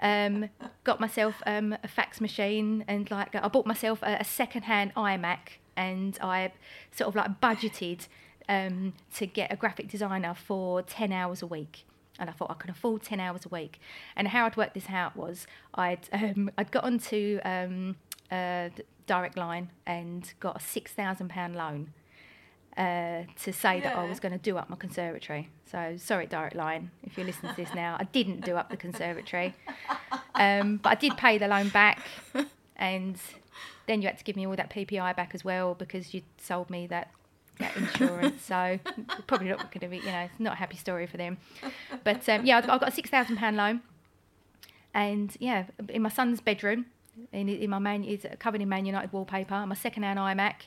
um, got myself um, a fax machine, and like I bought myself a, a second-hand iMac, and I sort of like budgeted um, to get a graphic designer for ten hours a week. And I thought I can afford ten hours a week. And how I'd worked this out was I'd um, I'd got onto um, uh, Direct Line and got a six thousand pound loan uh, to say that I was going to do up my conservatory. So sorry, Direct Line, if you're listening to this now, I didn't do up the conservatory, um, but I did pay the loan back, and then you had to give me all that PPI back as well because you sold me that. That insurance, so probably not going to be, you know, it's not a happy story for them. But um, yeah, I've got a six thousand pound loan, and yeah, in my son's bedroom, in, in my man, is covered in Man United wallpaper. My second-hand iMac,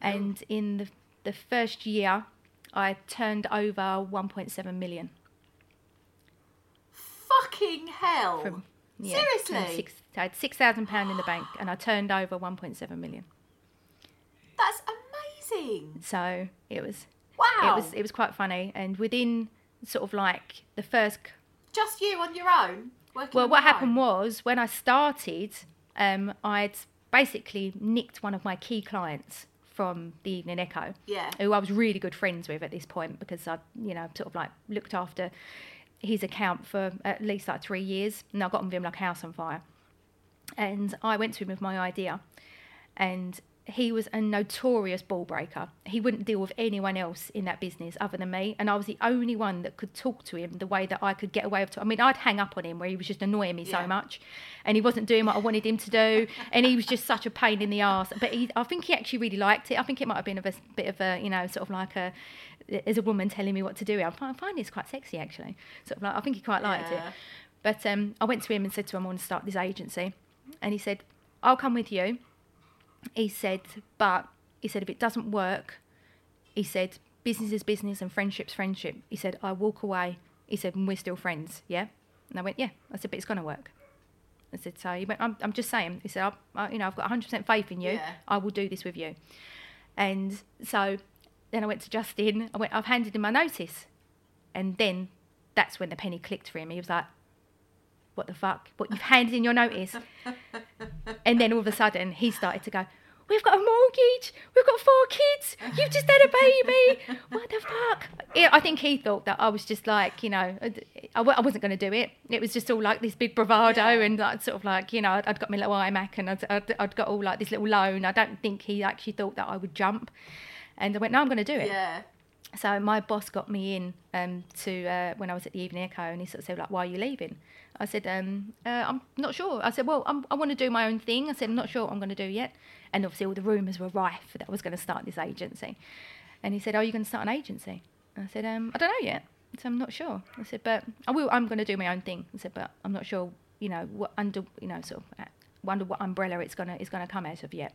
and in the the first year, I turned over 1.7 million. Fucking hell. From, from Seriously? six, I had six thousand pound in the bank, and I turned over 1.7 million. That's amazing. So it was Wow. it was it was quite funny, and within sort of like the first Just you on your own? Working Well, what happened own? was when I started, um, I'd basically nicked one of my key clients from the Evening Echo. Yeah. Who I was really good friends with at this point because I, you know, sort of like looked after his account for at least like three years, and I got on with him like house on fire. And I went to him with my idea, and he was a notorious ball breaker. He wouldn't deal with anyone else in that business other than me, and I was the only one that could talk to him the way that I could get away with. I mean, I'd hang up on him where he was just annoying me Yeah. so much, and he wasn't doing what I wanted him to do, and he was just such a pain in the ass. But he, I think he actually really liked it. I think it might have been a bit- of a, you know, sort of like a, as a woman telling me what to do. I find, I find this quite sexy actually. Sort of like I think he quite liked it. But um, I went to him and said to him, I want to start this agency. And he said, I'll come with you. He said, but he said, if it doesn't work, he said, business is business and friendship's friendship. He said, I walk away. He said, and we're still friends, yeah? And I went, yeah. I said, but it's going to work. I said, so he went, I'm, I'm just saying. He said, I, I, you know, I've got 100% faith in you. Yeah. I will do this with you. And so then I went to Justin. I went, I've handed him my notice. And then that's when the penny clicked for him. He was like, what the fuck? What you've handed in your notice? and then all of a sudden he started to go, We've got a mortgage, we've got four kids, you've just had a baby. What the fuck? Yeah, I think he thought that I was just like, you know, I, w- I wasn't going to do it. It was just all like this big bravado and like, sort of like, you know, I'd, I'd got my little iMac and I'd, I'd, I'd got all like this little loan. I don't think he actually thought that I would jump. And I went, no, I'm going to do it. Yeah. So my boss got me in um, to uh, when I was at the Evening Echo, and he sort of said, like, why are you leaving? I said, um, uh, I'm not sure. I said, well, I'm, I want to do my own thing. I said, I'm not sure what I'm going to do yet. And obviously, all the rumours were rife that I was going to start this agency. And he said, oh, you're going to start an agency? I said, um, I don't know yet. Said, I'm not sure. I said, but I will. I'm going to do my own thing. I said, but I'm not sure. You know, what under you know sort of uh, under what umbrella it's gonna it's gonna come out of yet.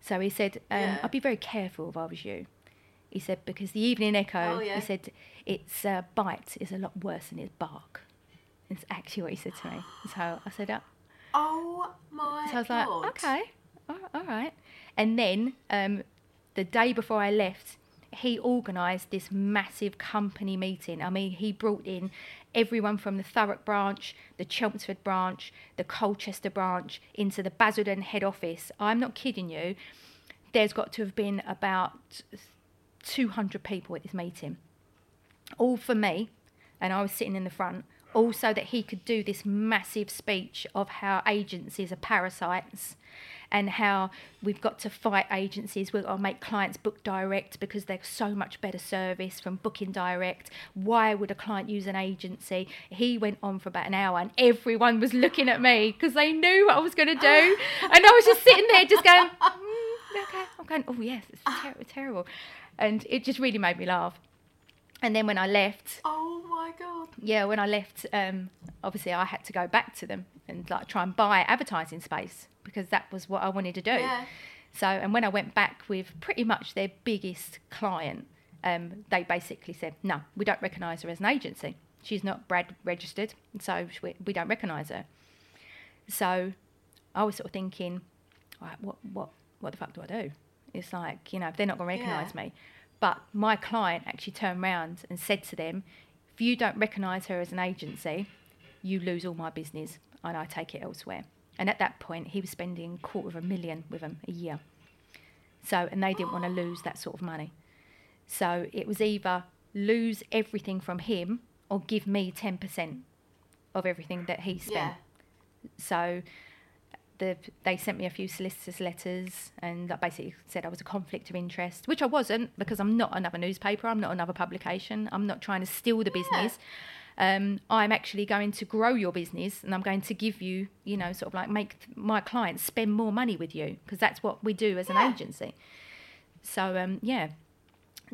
So he said, um, Yeah. I'd be very careful if I was you. He said, because the Evening Echo, Oh, yeah. he said, its uh, bite is a lot worse than its bark. It's actually what he said to me. So I said, uh, Oh my so I was god. like, okay, all right, all right. And then um, the day before I left, he organised this massive company meeting. I mean, he brought in everyone from the Thurrock branch, the Chelmsford branch, the Colchester branch into the Basildon head office. I'm not kidding you. There's got to have been about 200 people at this meeting all for me, and I was sitting in the front, all so that he could do this massive speech of how agencies are parasites and how we've got to fight agencies. We've got to make clients book direct because they're so much better service from booking direct. Why would a client use an agency? He went on for about an hour, and everyone was looking at me because they knew what I was going to do. and I was just sitting there, just going, mm, okay. I'm going, oh, yes, it's ter- terrible. And it just really made me laugh. And then when I left, Oh my god. yeah, when I left, um, obviously I had to go back to them and like try and buy advertising space because that was what I wanted to do. Yeah. So, and when I went back with pretty much their biggest client, um, they basically said, "No, we don't recognise her as an agency. She's not Brad registered, so we, we don't recognise her." So, I was sort of thinking, right, what, what, what the fuck do I do? It's like you know, if they're not going to recognise Yeah. me. But my client actually turned around and said to them, if you don't recognise her as an agency, you lose all my business and I take it elsewhere. And at that point, he was spending a quarter of a million with them a year. So, and they didn't want to lose that sort of money. So it was either lose everything from him or give me 10% of everything that he spent. Yeah. So the, they sent me a few solicitors' letters and that basically said I was a conflict of interest, which I wasn't because I'm not another newspaper, I'm not another publication, I'm not trying to steal the business. Um, I'm actually going to grow your business and I'm going to give you, you know, sort of like make my clients spend more money with you because that's what we do as an agency. So, um, yeah.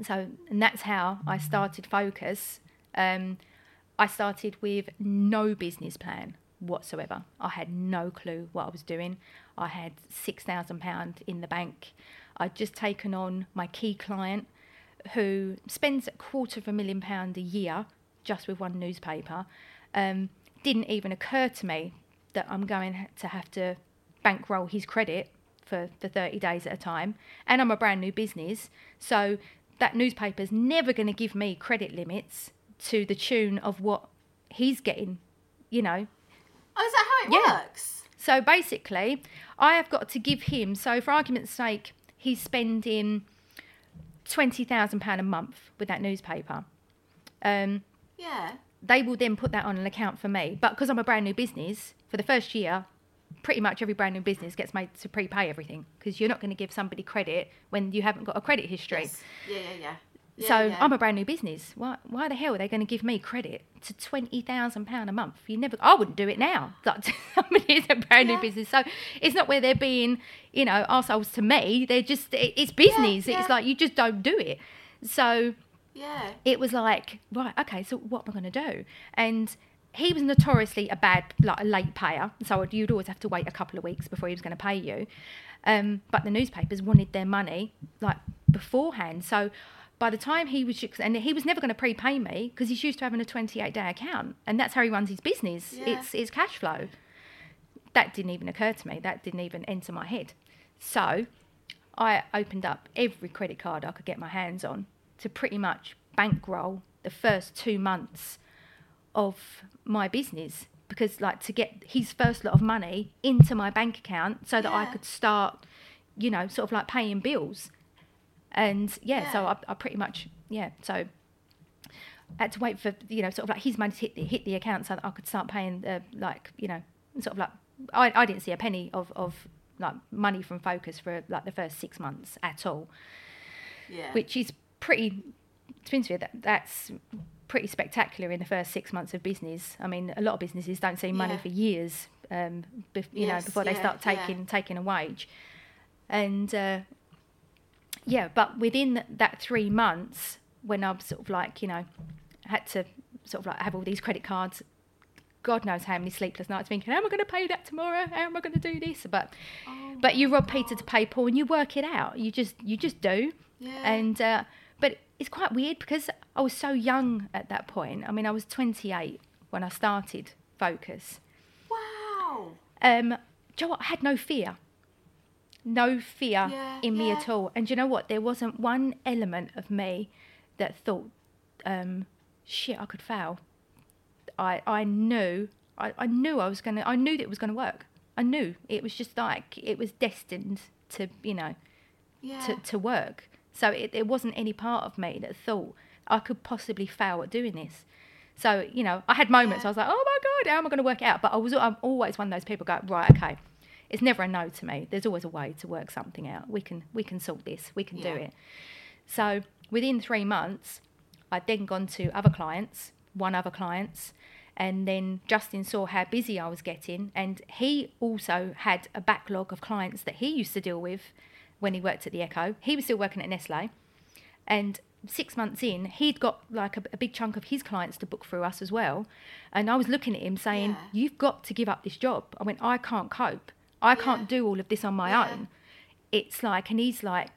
So, and that's how I started Focus. Um, I started with no business plan whatsoever. I had no clue what I was doing. I had £6,000 in the bank. I'd just taken on my key client who spends a quarter of a million pound a year just with one newspaper. Um, didn't even occur to me that I'm going to have to bankroll his credit for, for 30 days at a time. And I'm a brand new business. So that newspaper's never going to give me credit limits to the tune of what he's getting, you know, Oh, is that how it Yeah. works? so basically, I have got to give him, so for argument's sake, he's spending twenty thousand pound a month with that newspaper. Um, Yeah. they will then put that on an account for me. But because I'm a brand new business, for the first year, pretty much every brand new business gets made to prepay everything because you're not going to give somebody credit when you haven't got a credit history. Yes. Yeah, yeah, yeah. Yeah, so yeah. I'm a brand new business. Why, why the hell are they going to give me credit to twenty thousand pound a month? You never. I wouldn't do it now. Like somebody is a brand Yeah. new business, so it's not where they're being, you know, assholes to me. They're just it's business. It's like you just don't do it. So Yeah. it was like, right, okay, so what am I going to do? And he was notoriously a bad, like a late payer. So you'd always have to wait a couple of weeks before he was going to pay you. Um, but the newspapers wanted their money like beforehand. So by the time he was, and he was never going to prepay me because he's used to having a 28 day account. And that's how he runs his business. Yeah. It's, it's cash flow. That didn't even occur to me. That didn't even enter my head. So I opened up every credit card I could get my hands on to pretty much bankroll the first two months of my business because like to get his first lot of money into my bank account so that I could start you know sort of like paying bills and yeah, so I, I pretty much yeah so I had to wait for you know sort of like his money to hit the, hit the account so that I could start paying the like you know sort of like I, I didn't see a penny of, of like money from Focus for like the first six months at all Yeah. which is pretty to be honest with you, that, that's pretty spectacular in the first six months of business. I mean, a lot of businesses don't see money Yeah. for years, um, bef- you know, Yes, before they yeah, start yeah. taking taking a wage. And uh, yeah, but within that three months, when I'm sort of like, you know, had to sort of like have all these credit cards. God knows how many sleepless nights thinking, how am I going to pay that tomorrow? How am I going to do this? But, Oh but you rob Peter to pay Paul, and you work it out. You just, you just do. Yeah. And uh, but it's quite weird because I was so young at that point. I mean, I was 28 when I started Focus. wow. Um, do you know what? I had no fear. No fear Yeah, in me yeah. at all. And you know what? There wasn't one element of me that thought, um, shit, I could fail. I, I knew, I, I knew I was going to, I knew that it was going to work. I knew it was just like, it was destined to, you know, Yeah. to, to work. So it, there wasn't any part of me that thought I could possibly fail at doing this. So, you know, I had moments I was like, oh my God, how am I going to work it out? But I was, I'm always one of those people go, right, okay, it's never a no to me. There's always a way to work something out. We can, we can sort this, we can do it. So within three months, I'd then gone to other clients, one other clients, and then Justin saw how busy I was getting, and he also had a backlog of clients that he used to deal with when he worked at the Echo. He was still working at Nestle, and six months in, he'd got like a, a big chunk of his clients to book through us as well. And I was looking at him saying, Yeah. "You've got to give up this job." I went, "I can't cope. I can't Yeah. do all of this on my Yeah. own." It's like, and he's like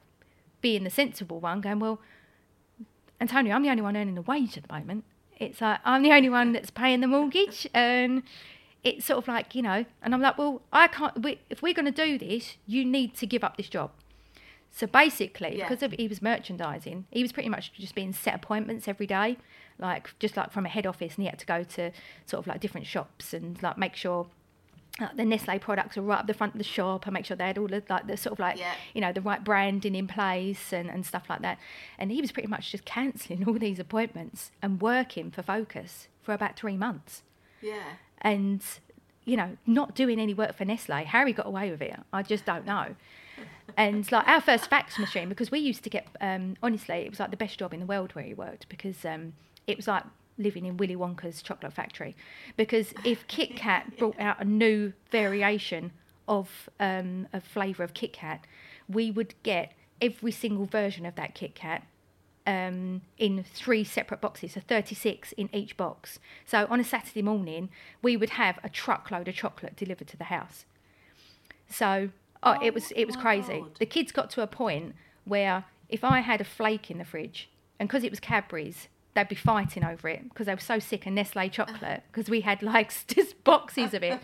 being the sensible one, going, "Well." Antonia, I'm the only one earning a wage at the moment. It's like I'm the only one that's paying the mortgage, and it's sort of like you know. And I'm like, well, I can't. We, if we're going to do this, you need to give up this job. So basically, Yeah. because of, he was merchandising, he was pretty much just being set appointments every day, like just like from a head office, and he had to go to sort of like different shops and like make sure uh, the Nestle products were right up the front of the shop and make sure they had all the like the sort of like Yeah. you know the right branding in place and, and stuff like that. And he was pretty much just cancelling all these appointments and working for Focus for about three months Yeah. and you know not doing any work for Nestle. Harry got away with it. I just don't know. And like our first fax machine, because we used to get um, honestly, it was like the best job in the world where he worked because um, it was like living in Willy Wonka's chocolate factory. Because if Kit Kat brought out a new variation of um, a flavour of Kit Kat, we would get every single version of that Kit Kat um, in three separate boxes, so 36 in each box. So on a Saturday morning, we would have a truckload of chocolate delivered to the house. So oh, it was it was crazy. God. The kids got to a point where if I had a flake in the fridge, and because it was Cadbury's, they'd be fighting over it because they were so sick of Nestle chocolate because we had like just boxes of it.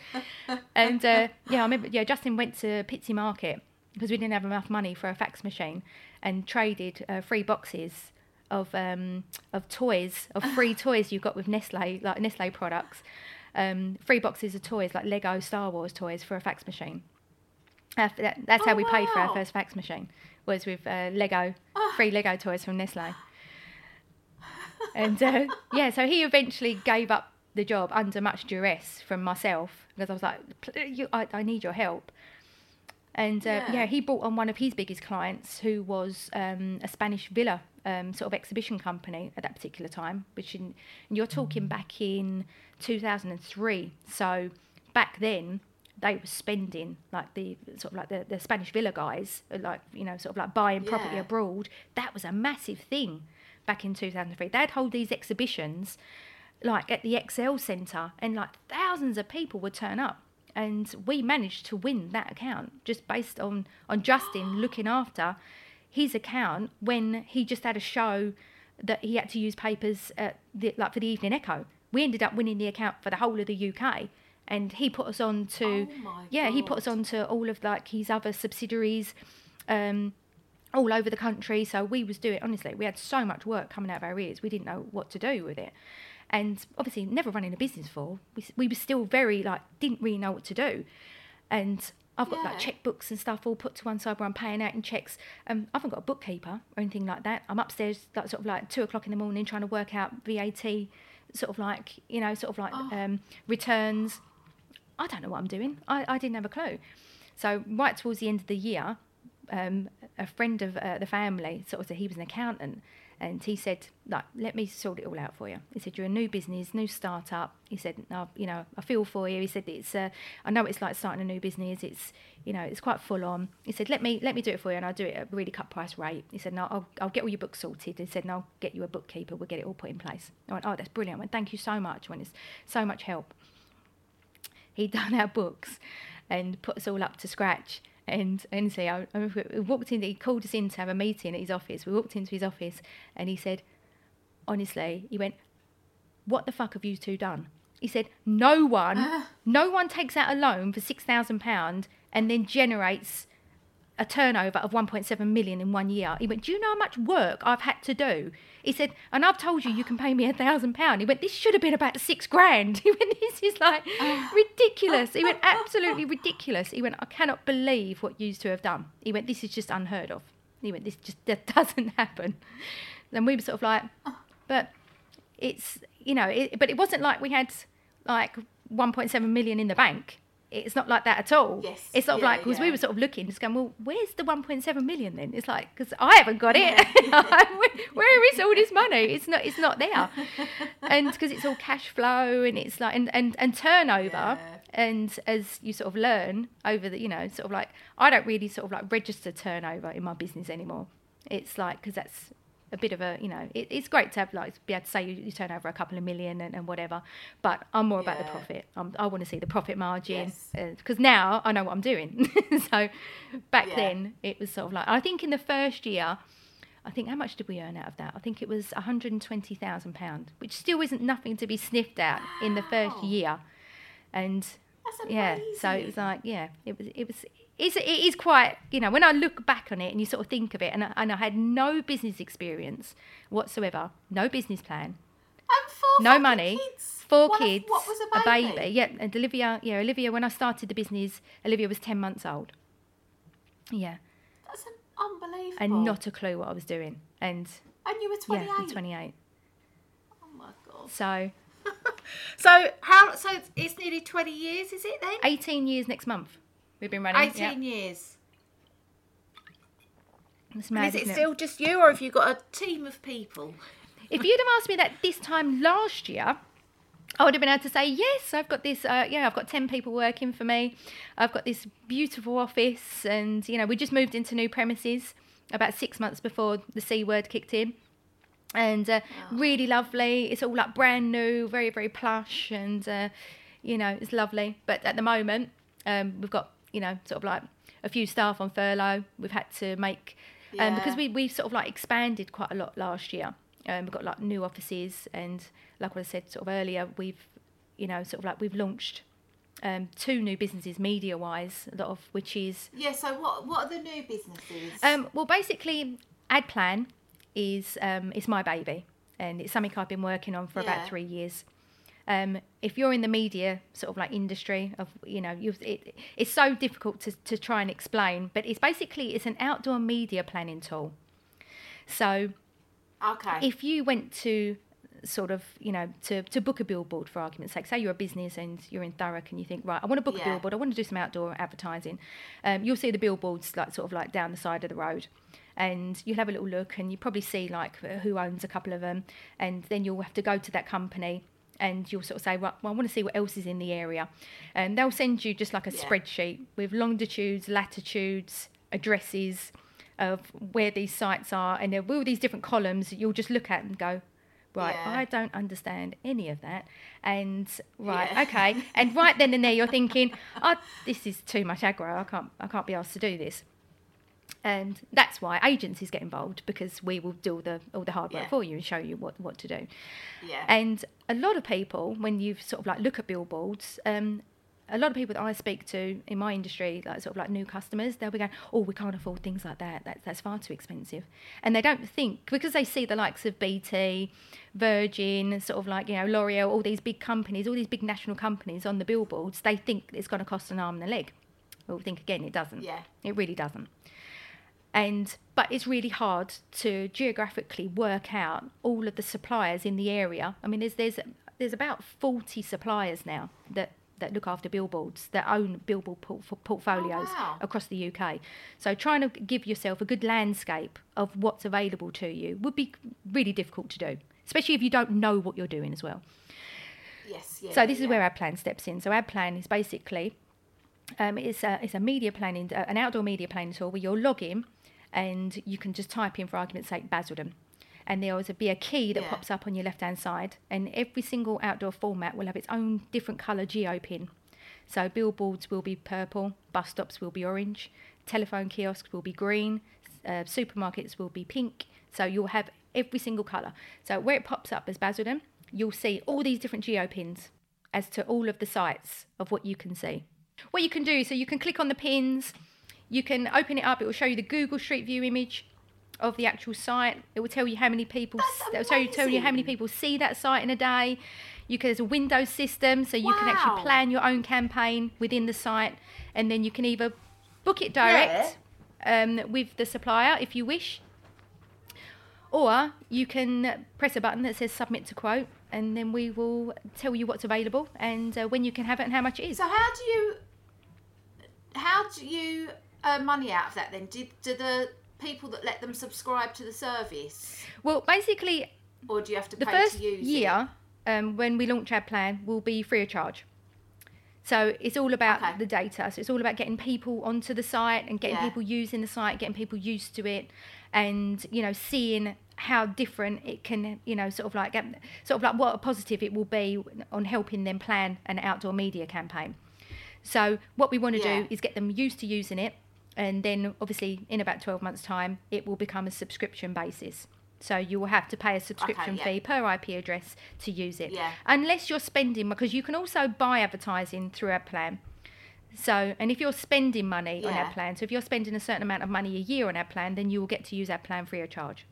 And uh, yeah, I remember. Yeah, Justin went to Pitsea Market because we didn't have enough money for a fax machine, and traded uh, three boxes of um, of toys of free toys you got with Nestle like Nestle products. Um, three boxes of toys like Lego Star Wars toys for a fax machine Uh, that- That's how Oh, we paid for our first fax machine. Was with uh, Lego, free Lego toys from Nestle. And uh, yeah, so he eventually gave up the job under much duress from myself because I was like, "Pl- you, I, I need your help. And uh, yeah. Yeah. he brought on one of his biggest clients, who was um, a Spanish villa um, sort of exhibition company at that particular time. Which in, and you're talking back in 2003. So back then they were spending like the sort of like the, the Spanish villa guys, uh, like you know, sort of like buying property Yeah. abroad. That was a massive thing back in 2003. They'd hold these exhibitions like at the Excel Centre, and like thousands of people would turn up. And we managed to win that account just based on on Justin looking after his account when he just had a show that he had to use papers at the, like for the Evening Echo. We ended up winning the account for the whole of the UK, and he put us on to Oh yeah he put us on to all of like his other subsidiaries. Um, all over the country. So we was doing honestly, we had so much work coming out of our ears. We didn't know what to do with it, and obviously never running a business for. We we were still very like didn't really know what to do, and. I've got like Yeah. checkbooks and stuff all put to one side where I'm paying out in checks. Um, I haven't got a bookkeeper or anything like that. I'm upstairs like sort of like two o'clock in the morning trying to work out VAT, sort of like you know, sort of like um, returns. I don't know what I'm doing. I, I didn't have a clue. So right towards the end of the year, um, a friend of uh, the family sort of said he was an accountant, and he said, "Like, let me sort it all out for you." He said, "You're a new business, new startup." He said, "No, you know, I feel for you." He said, "It's, uh, I know it's like starting a new business. It's, you know, it's quite full on." He said, "Let me, let me do it for you, and I'll do it at a really cut price rate." He said, "No, I'll, I'll get all your books sorted." He said, "No, I'll get you a bookkeeper. We'll get it all put in place." I went, "Oh, that's brilliant." I went, "Thank you so much." When it's so much help he'd done our books and put us all up to scratch. And honestly, I, I we walked in, he called us in to have a meeting at his office. We walked into his office and he said, honestly, he went, What the fuck have you two done? He said, No one, ah. no one takes out a loan for £6,000 and then generates a turnover of 1.7 million in one year. He went, Do you know how much work I've had to do? He said, And I've told you you can pay me a thousand pounds. He went, This should have been about six grand. He went, This is like oh. ridiculous. He went, Absolutely ridiculous. He went, I cannot believe what you two have done. He went, This is just unheard of. He went, This just that doesn't happen. And we were sort of like, oh. But it's, you know, it, but it wasn't like we had like 1.7 million in the bank. It's not like that at all. Yes, It's sort of yeah, like, because we were sort of looking, just going, well, where's the 1.7 million then? It's like, because I haven't got it. where, where is all this money? It's not, it's not there. and because it's all cash flow and it's like, and, and, and turnover. And as you sort of learn over the, you know, sort of like, I don't really sort of like register turnover in my business anymore. It's like, because that's a bit of a, you know, it, it's great to have like be able to say you, you turn over a couple of million and, and whatever, but I'm more about the Yeah. profit. Um, I want to see the profit margin Yes. because now I know what I'm doing. so back Yeah. then it was sort of like I think in the first year, I think how much did we earn out of that? I think it was 120,000 pound, which still isn't nothing to be sniffed at in the first year, and That's yeah, so it was like yeah, it was it was. It's, it is quite, you know, when I look back on it and you sort of think of it, and I, and I had no business experience whatsoever, no business plan, And four no money, Kids. four What a- kids, what was a baby? Yeah, and Olivia, yeah, Olivia. When I started the business, Olivia was ten months old. Yeah, That's an unbelievable. and not a clue what I was doing, and And you were 28. yeah, 28. Oh my god. So So how? So it's nearly 20 years, is it then? 18 years next month we've been running. 18 yeah. years. It's And is it isn't still just you, or have you got a team of people? If you'd have asked me that this time last year, I would have been able to say, yes, I've got this, uh, yeah, I've got 10 people working for me. I've got this beautiful office. And, you know, we just moved into new premises about six months before the C word kicked in. And uh, really lovely. It's all like brand new, very, very plush. And, uh, you know, it's lovely. But at the moment, um, we've got, you know, sort of like a few staff on furlough. We've had to make, um, because Yeah. we, we sort of like expanded quite a lot last year. Um, we've got like new offices, and like what I said sort of earlier, we've, you know, sort of like we've launched um, two new businesses media wise, a lot of which is Yeah. So what? What are the new businesses? um, well, basically, AdPlan is um, is my baby, and it's something I've been working on for Yeah. about three years. Um, if you're in the media sort of like industry of you know it, it's so difficult to, to try and explain but it's basically it's an outdoor media planning tool so Okay. if you went to sort of you know to, to book a billboard for argument's sake say you're a business and you're in Thurrock and you think right I want to book Yeah. a billboard I want to do some outdoor advertising um, you'll see the billboards like sort of like down the side of the road and you'll have a little look and you probably see like who owns a couple of them and then you'll have to go to that company and you'll sort of say well I want to see what else is in the area and they'll send you just like a Yeah. spreadsheet with longitudes latitudes addresses of where these sites are and there will be these different columns you'll just look at and go right Yeah. i don't understand any of that and right Yeah. okay and right then and there you're thinking oh this is too much aggro i can't i can't be asked to do this and that's why agencies get involved because we will do all the all the hard work Yeah. for you and show you what what to do yeah. and a lot of people, when you sort of like look at billboards, um, a lot of people that I speak to in my industry, like sort of like new customers, they'll be going, "Oh, we can't afford things like that. That that's far too expensive," and they don't think because they see the likes of BT, Virgin, sort of like you know L'Oreal, all these big companies, all these big national companies on the billboards, they think it's going to cost an arm and a leg. Well, think again, it doesn't. Yeah. It really doesn't and but it's really hard to geographically work out all of the suppliers in the area. I mean, there's there's there's about forty suppliers now that that look after billboards that own billboard port- portfolios wow. across the UK. So trying to give yourself a good landscape of what's available to you would be really difficult to do, especially if you don't know what you're doing as well. yes. Yeah. So this is where our plan steps in. So AdPlan is basically um, it's a it's a media planning uh, an outdoor media planning tool where you'll log in and you can just type in for argument's sake Basildon. And there will be a key that Yeah. pops up on your left hand side, and every single outdoor format will have its own different colour geo pin. So billboards will be purple, bus stops will be orange, telephone kiosks will be green, uh, supermarkets will be pink. So you'll have every single colour. So where it pops up as Basildon, you'll see all these different geo pins as to all of the sites of what you can see. What you can do, so you can click on the pins, you can open it up, it will show you the Google Street View image of the actual site. It will tell you how many people it will tell you, tell you how many people see that site in a day. You can there's a Windows system, so you can actually plan your own campaign within the site, and then you can either book it direct um, with the supplier if you wish, or you can press a button that says submit to quote, and then we will tell you what's available and uh, when you can have it and how much it is. So how do you how do you earn money out of that then? Do, do the people that let them subscribe to the service, Well, basically, or do you have to the pay first to use year um, when we launch AdPlan will be free of charge. So it's all about Okay. the data. So it's all about getting people onto the site and getting Yeah. people using the site, getting people used to it, and you know seeing how different it can, you know, sort of like sort of like what a positive it will be on helping them plan an outdoor media campaign. So what we want to Yeah. do is get them used to using it, and then obviously in about twelve months' time, it will become a subscription basis. So you will have to pay a subscription yeah. fee per IP address to use it, Yeah. unless you're spending because you can also buy advertising through AdPlan. So, and if you're spending money on AdPlan, so if you're spending a certain amount of money a year on AdPlan, then you will get to use AdPlan free of charge.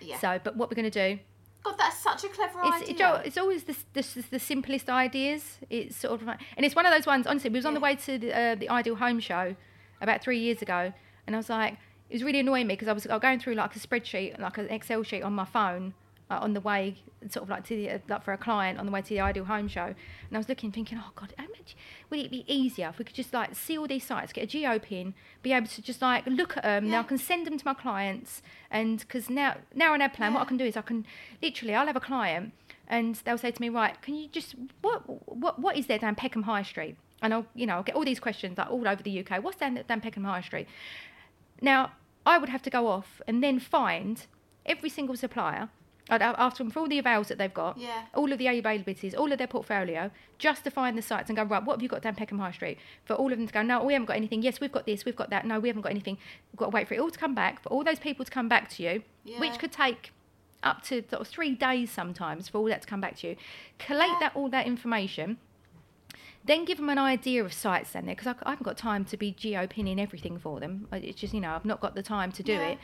Yeah. So, but what we're going to do God, that's such a clever it's, idea. it's, al- it's always the, the, the simplest ideas. It's sort of and it's one of those ones. Honestly, we was on the way to the, uh, the Ideal Home Show about three years ago, and I was like, it was really annoying me because I was, I was going through like a spreadsheet, like an Excel sheet on my phone. Uh, on the way, sort of like to the uh, like for a client on the way to the Ideal Home Show, and I was looking, thinking, oh God, how much would it be easier if we could just like see all these sites, get a geo pin, be able to just like look at them. Now I can send them to my clients, and because now now on AdPlan, what I can do is I can literally I'll have a client and they'll say to me, right, can you just what what what is there down Peckham High Street? And I'll you know I'll get all these questions like all over the UK. What's down down Peckham High Street? Now I would have to go off and then find every single supplier. I'd ask them for all the avails that they've got, Yeah. all of the availabilities, all of their portfolio, just to find the sites and go, right, what have you got down Peckham High Street? For all of them to go, no, we haven't got anything. Yes, we've got this, we've got that. No, we haven't got anything. We've got to wait for it all to come back, for all those people to come back to you, Yeah. which could take up to sort of three days sometimes for all that to come back to you. Collate Yeah. that all that information, then give them an idea of sites then, there because I, I haven't got time to be geo pinning everything for them. It's just you know I've not got the time to do Yeah. it.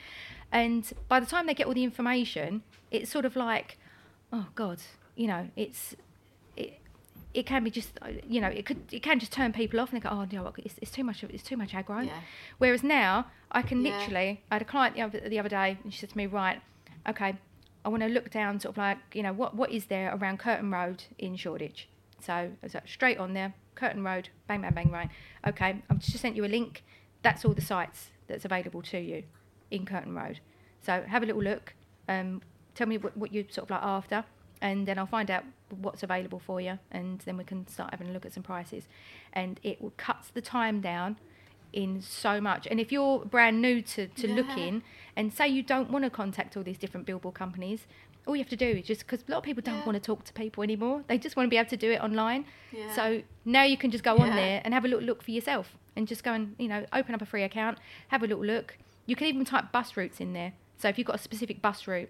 And by the time they get all the information, it's sort of like, oh God, you know, it's it, it can be just uh, you know it could it can just turn people off and they go oh no it's, it's too much it's too much aggro. Yeah. Whereas now I can Yeah. literally I had a client the other, the other day and she said to me right okay I want to look down sort of like you know what what is there around Curtain Road in Shoreditch. So I was like straight on there Curtain Road bang bang bang right okay I've just sent you a link that's all the sites that's available to you in Curtain Road. So have a little look. Um, tell me what, what you're sort of like after, and then I'll find out what's available for you, and then we can start having a look at some prices. And it will cuts the time down in so much. And if you're brand new to, to looking, and say you don't want to contact all these different billboard companies, all you have to do is just because a lot of people don't Yeah. want to talk to people anymore. They just want to be able to do it online. Yeah. So now you can just go on Yeah. there and have a little look for yourself and just go and you know open up a free account have a little look you can even type bus routes in there so if you've got a specific bus route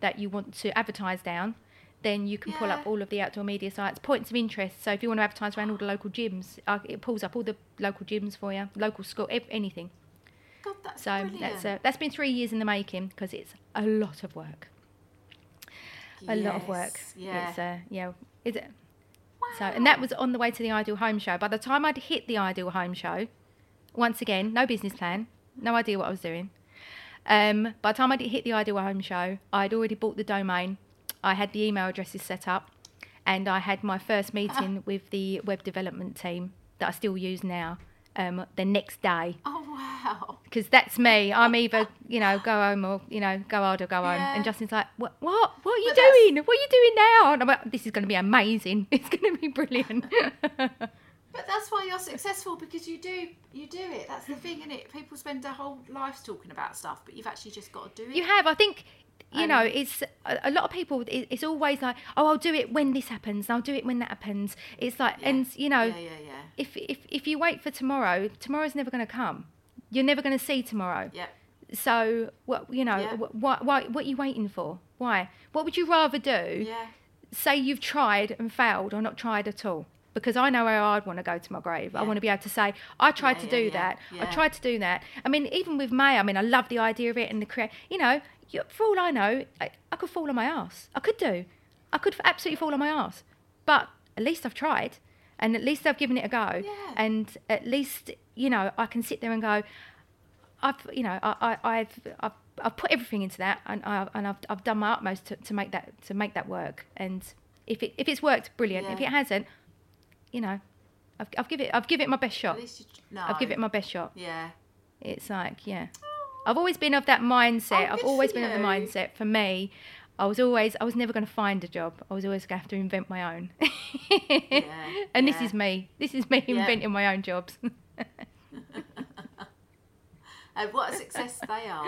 that you want to advertise down then you can pull up all of the outdoor media sites points of interest so if you want to advertise around all the local gyms uh, it pulls up all the local gyms for you local school ev- anything God, that's so brilliant. that's uh, that's been three years in the making because it's a lot of work a lot of work Yeah. it's uh, yeah is it Wow. so, and that was on the way to the Ideal Home Show. By the time I'd hit the Ideal Home Show, once again, no business plan, no idea what I was doing. Um, by the time I'd hit the Ideal Home Show, I'd already bought the domain. I had the email addresses set up, and I had my first meeting with the web development team that I still use now. Um, the next day, oh wow. because that's me. I'm either you know go home or you know go hard or go home. And Justin's like, what? What? What are you But that's- doing? What are you doing now? And I'm like, this is going to be amazing. It's going to be brilliant. But that's why you're successful because you do you do it. That's the thing, isn't it? People spend their whole lives talking about stuff, but you've actually just got to do it. you have. I think. You Um, know, it's a, a lot of people. It, it's always like, oh, I'll do it when this happens. I'll do it when that happens. It's like, and you know, Yeah, yeah, yeah. if if if you wait for tomorrow, tomorrow's never going to come. You're never going to see tomorrow. Yeah. So what you know, Yeah. what, what are you waiting for? Why? What would you rather do? Yeah. say you've tried and failed or not tried at all because I know where I'd want to go to my grave. I want to be able to say, I tried Yeah, to yeah, do yeah, that. I tried to do that. I mean, even with May, I mean, I love the idea of it and the create. You know, for all I know, I, I could fall on my ass. I could do. I could absolutely fall on my ass. But at least I've tried, and at least I've given it a go. Yeah. And at least you know I can sit there and go, I've you know I, I I've, I've I've put everything into that and I and I've I've done my utmost to, to make that to make that work and if it if it's worked brilliant if it hasn't you know I've I've give it I've give it my best shot At least you no. I've give it my best shot Yeah. it's like yeah I've always been of that mindset Oh, I've always been of the mindset for me I was always I was never going to find a job I was always going to have to invent my own and this is me this is me Yeah. inventing my own jobs And what a success they are.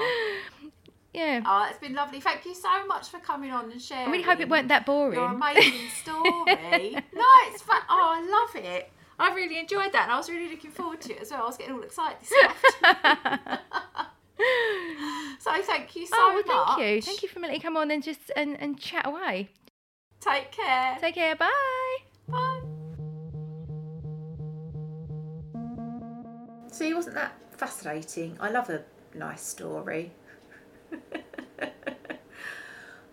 yeah Oh, it's been lovely. Thank you so much for coming on and sharing. I really hope it weren't that boring Your amazing story. no, it's fun. Oh, I love it. I really enjoyed that, and I was really looking forward to it as well. I was getting all excited this afternoon. so thank you so oh, well, much. thank you. Thank you for letting me come on and just and, and chat away. Take care. Take care. Bye. Bye. See, wasn't that fascinating? I love a nice story.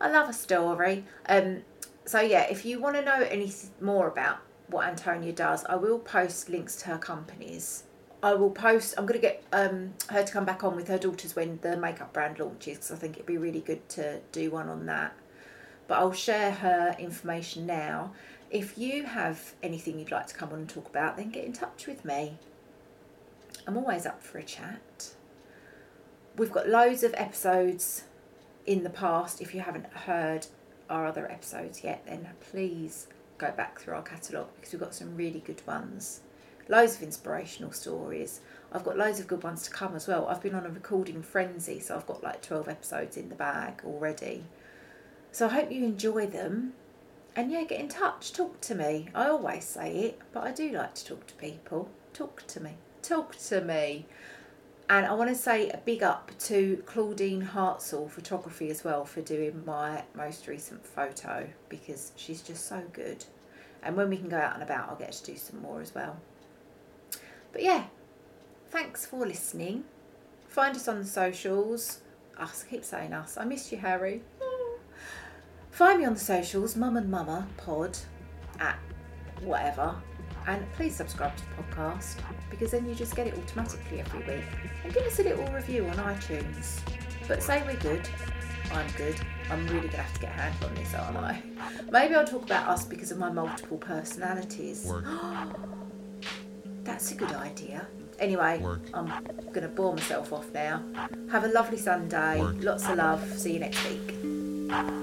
I love a story. Um, so yeah, if you want to know any more about what Antonia does, I will post links to her companies. I will post. I'm going to get um, her to come back on with her daughters when the makeup brand launches because I think it'd be really good to do one on that. But I'll share her information now. If you have anything you'd like to come on and talk about, then get in touch with me. I'm always up for a chat. We've got loads of episodes in the past. If you haven't heard our other episodes yet, then please go back through our catalogue because we've got some really good ones. Loads of inspirational stories. I've got loads of good ones to come as well. I've been on a recording frenzy, so I've got like 12 episodes in the bag already. So I hope you enjoy them. And yeah, get in touch, talk to me. I always say it, but I do like to talk to people. Talk to me. Talk to me. And I want to say a big up to Claudine Hartzell Photography as well for doing my most recent photo because she's just so good. And when we can go out and about, I'll get to do some more as well. But yeah, thanks for listening. Find us on the socials. Ah, us, I keep saying us. I miss you, Harry. Ah. Find me on the socials, Mum and Mama Pod at whatever. And please subscribe to the podcast because then you just get it automatically every week. And give us a little review on iTunes. But say we're good. I'm good. I'm really gonna have to get a handle on this, aren't I? Maybe I'll talk about us because of my multiple personalities. That's a good idea. Anyway, Work. I'm gonna bore myself off now. Have a lovely Sunday. Work. Lots of love. See you next week.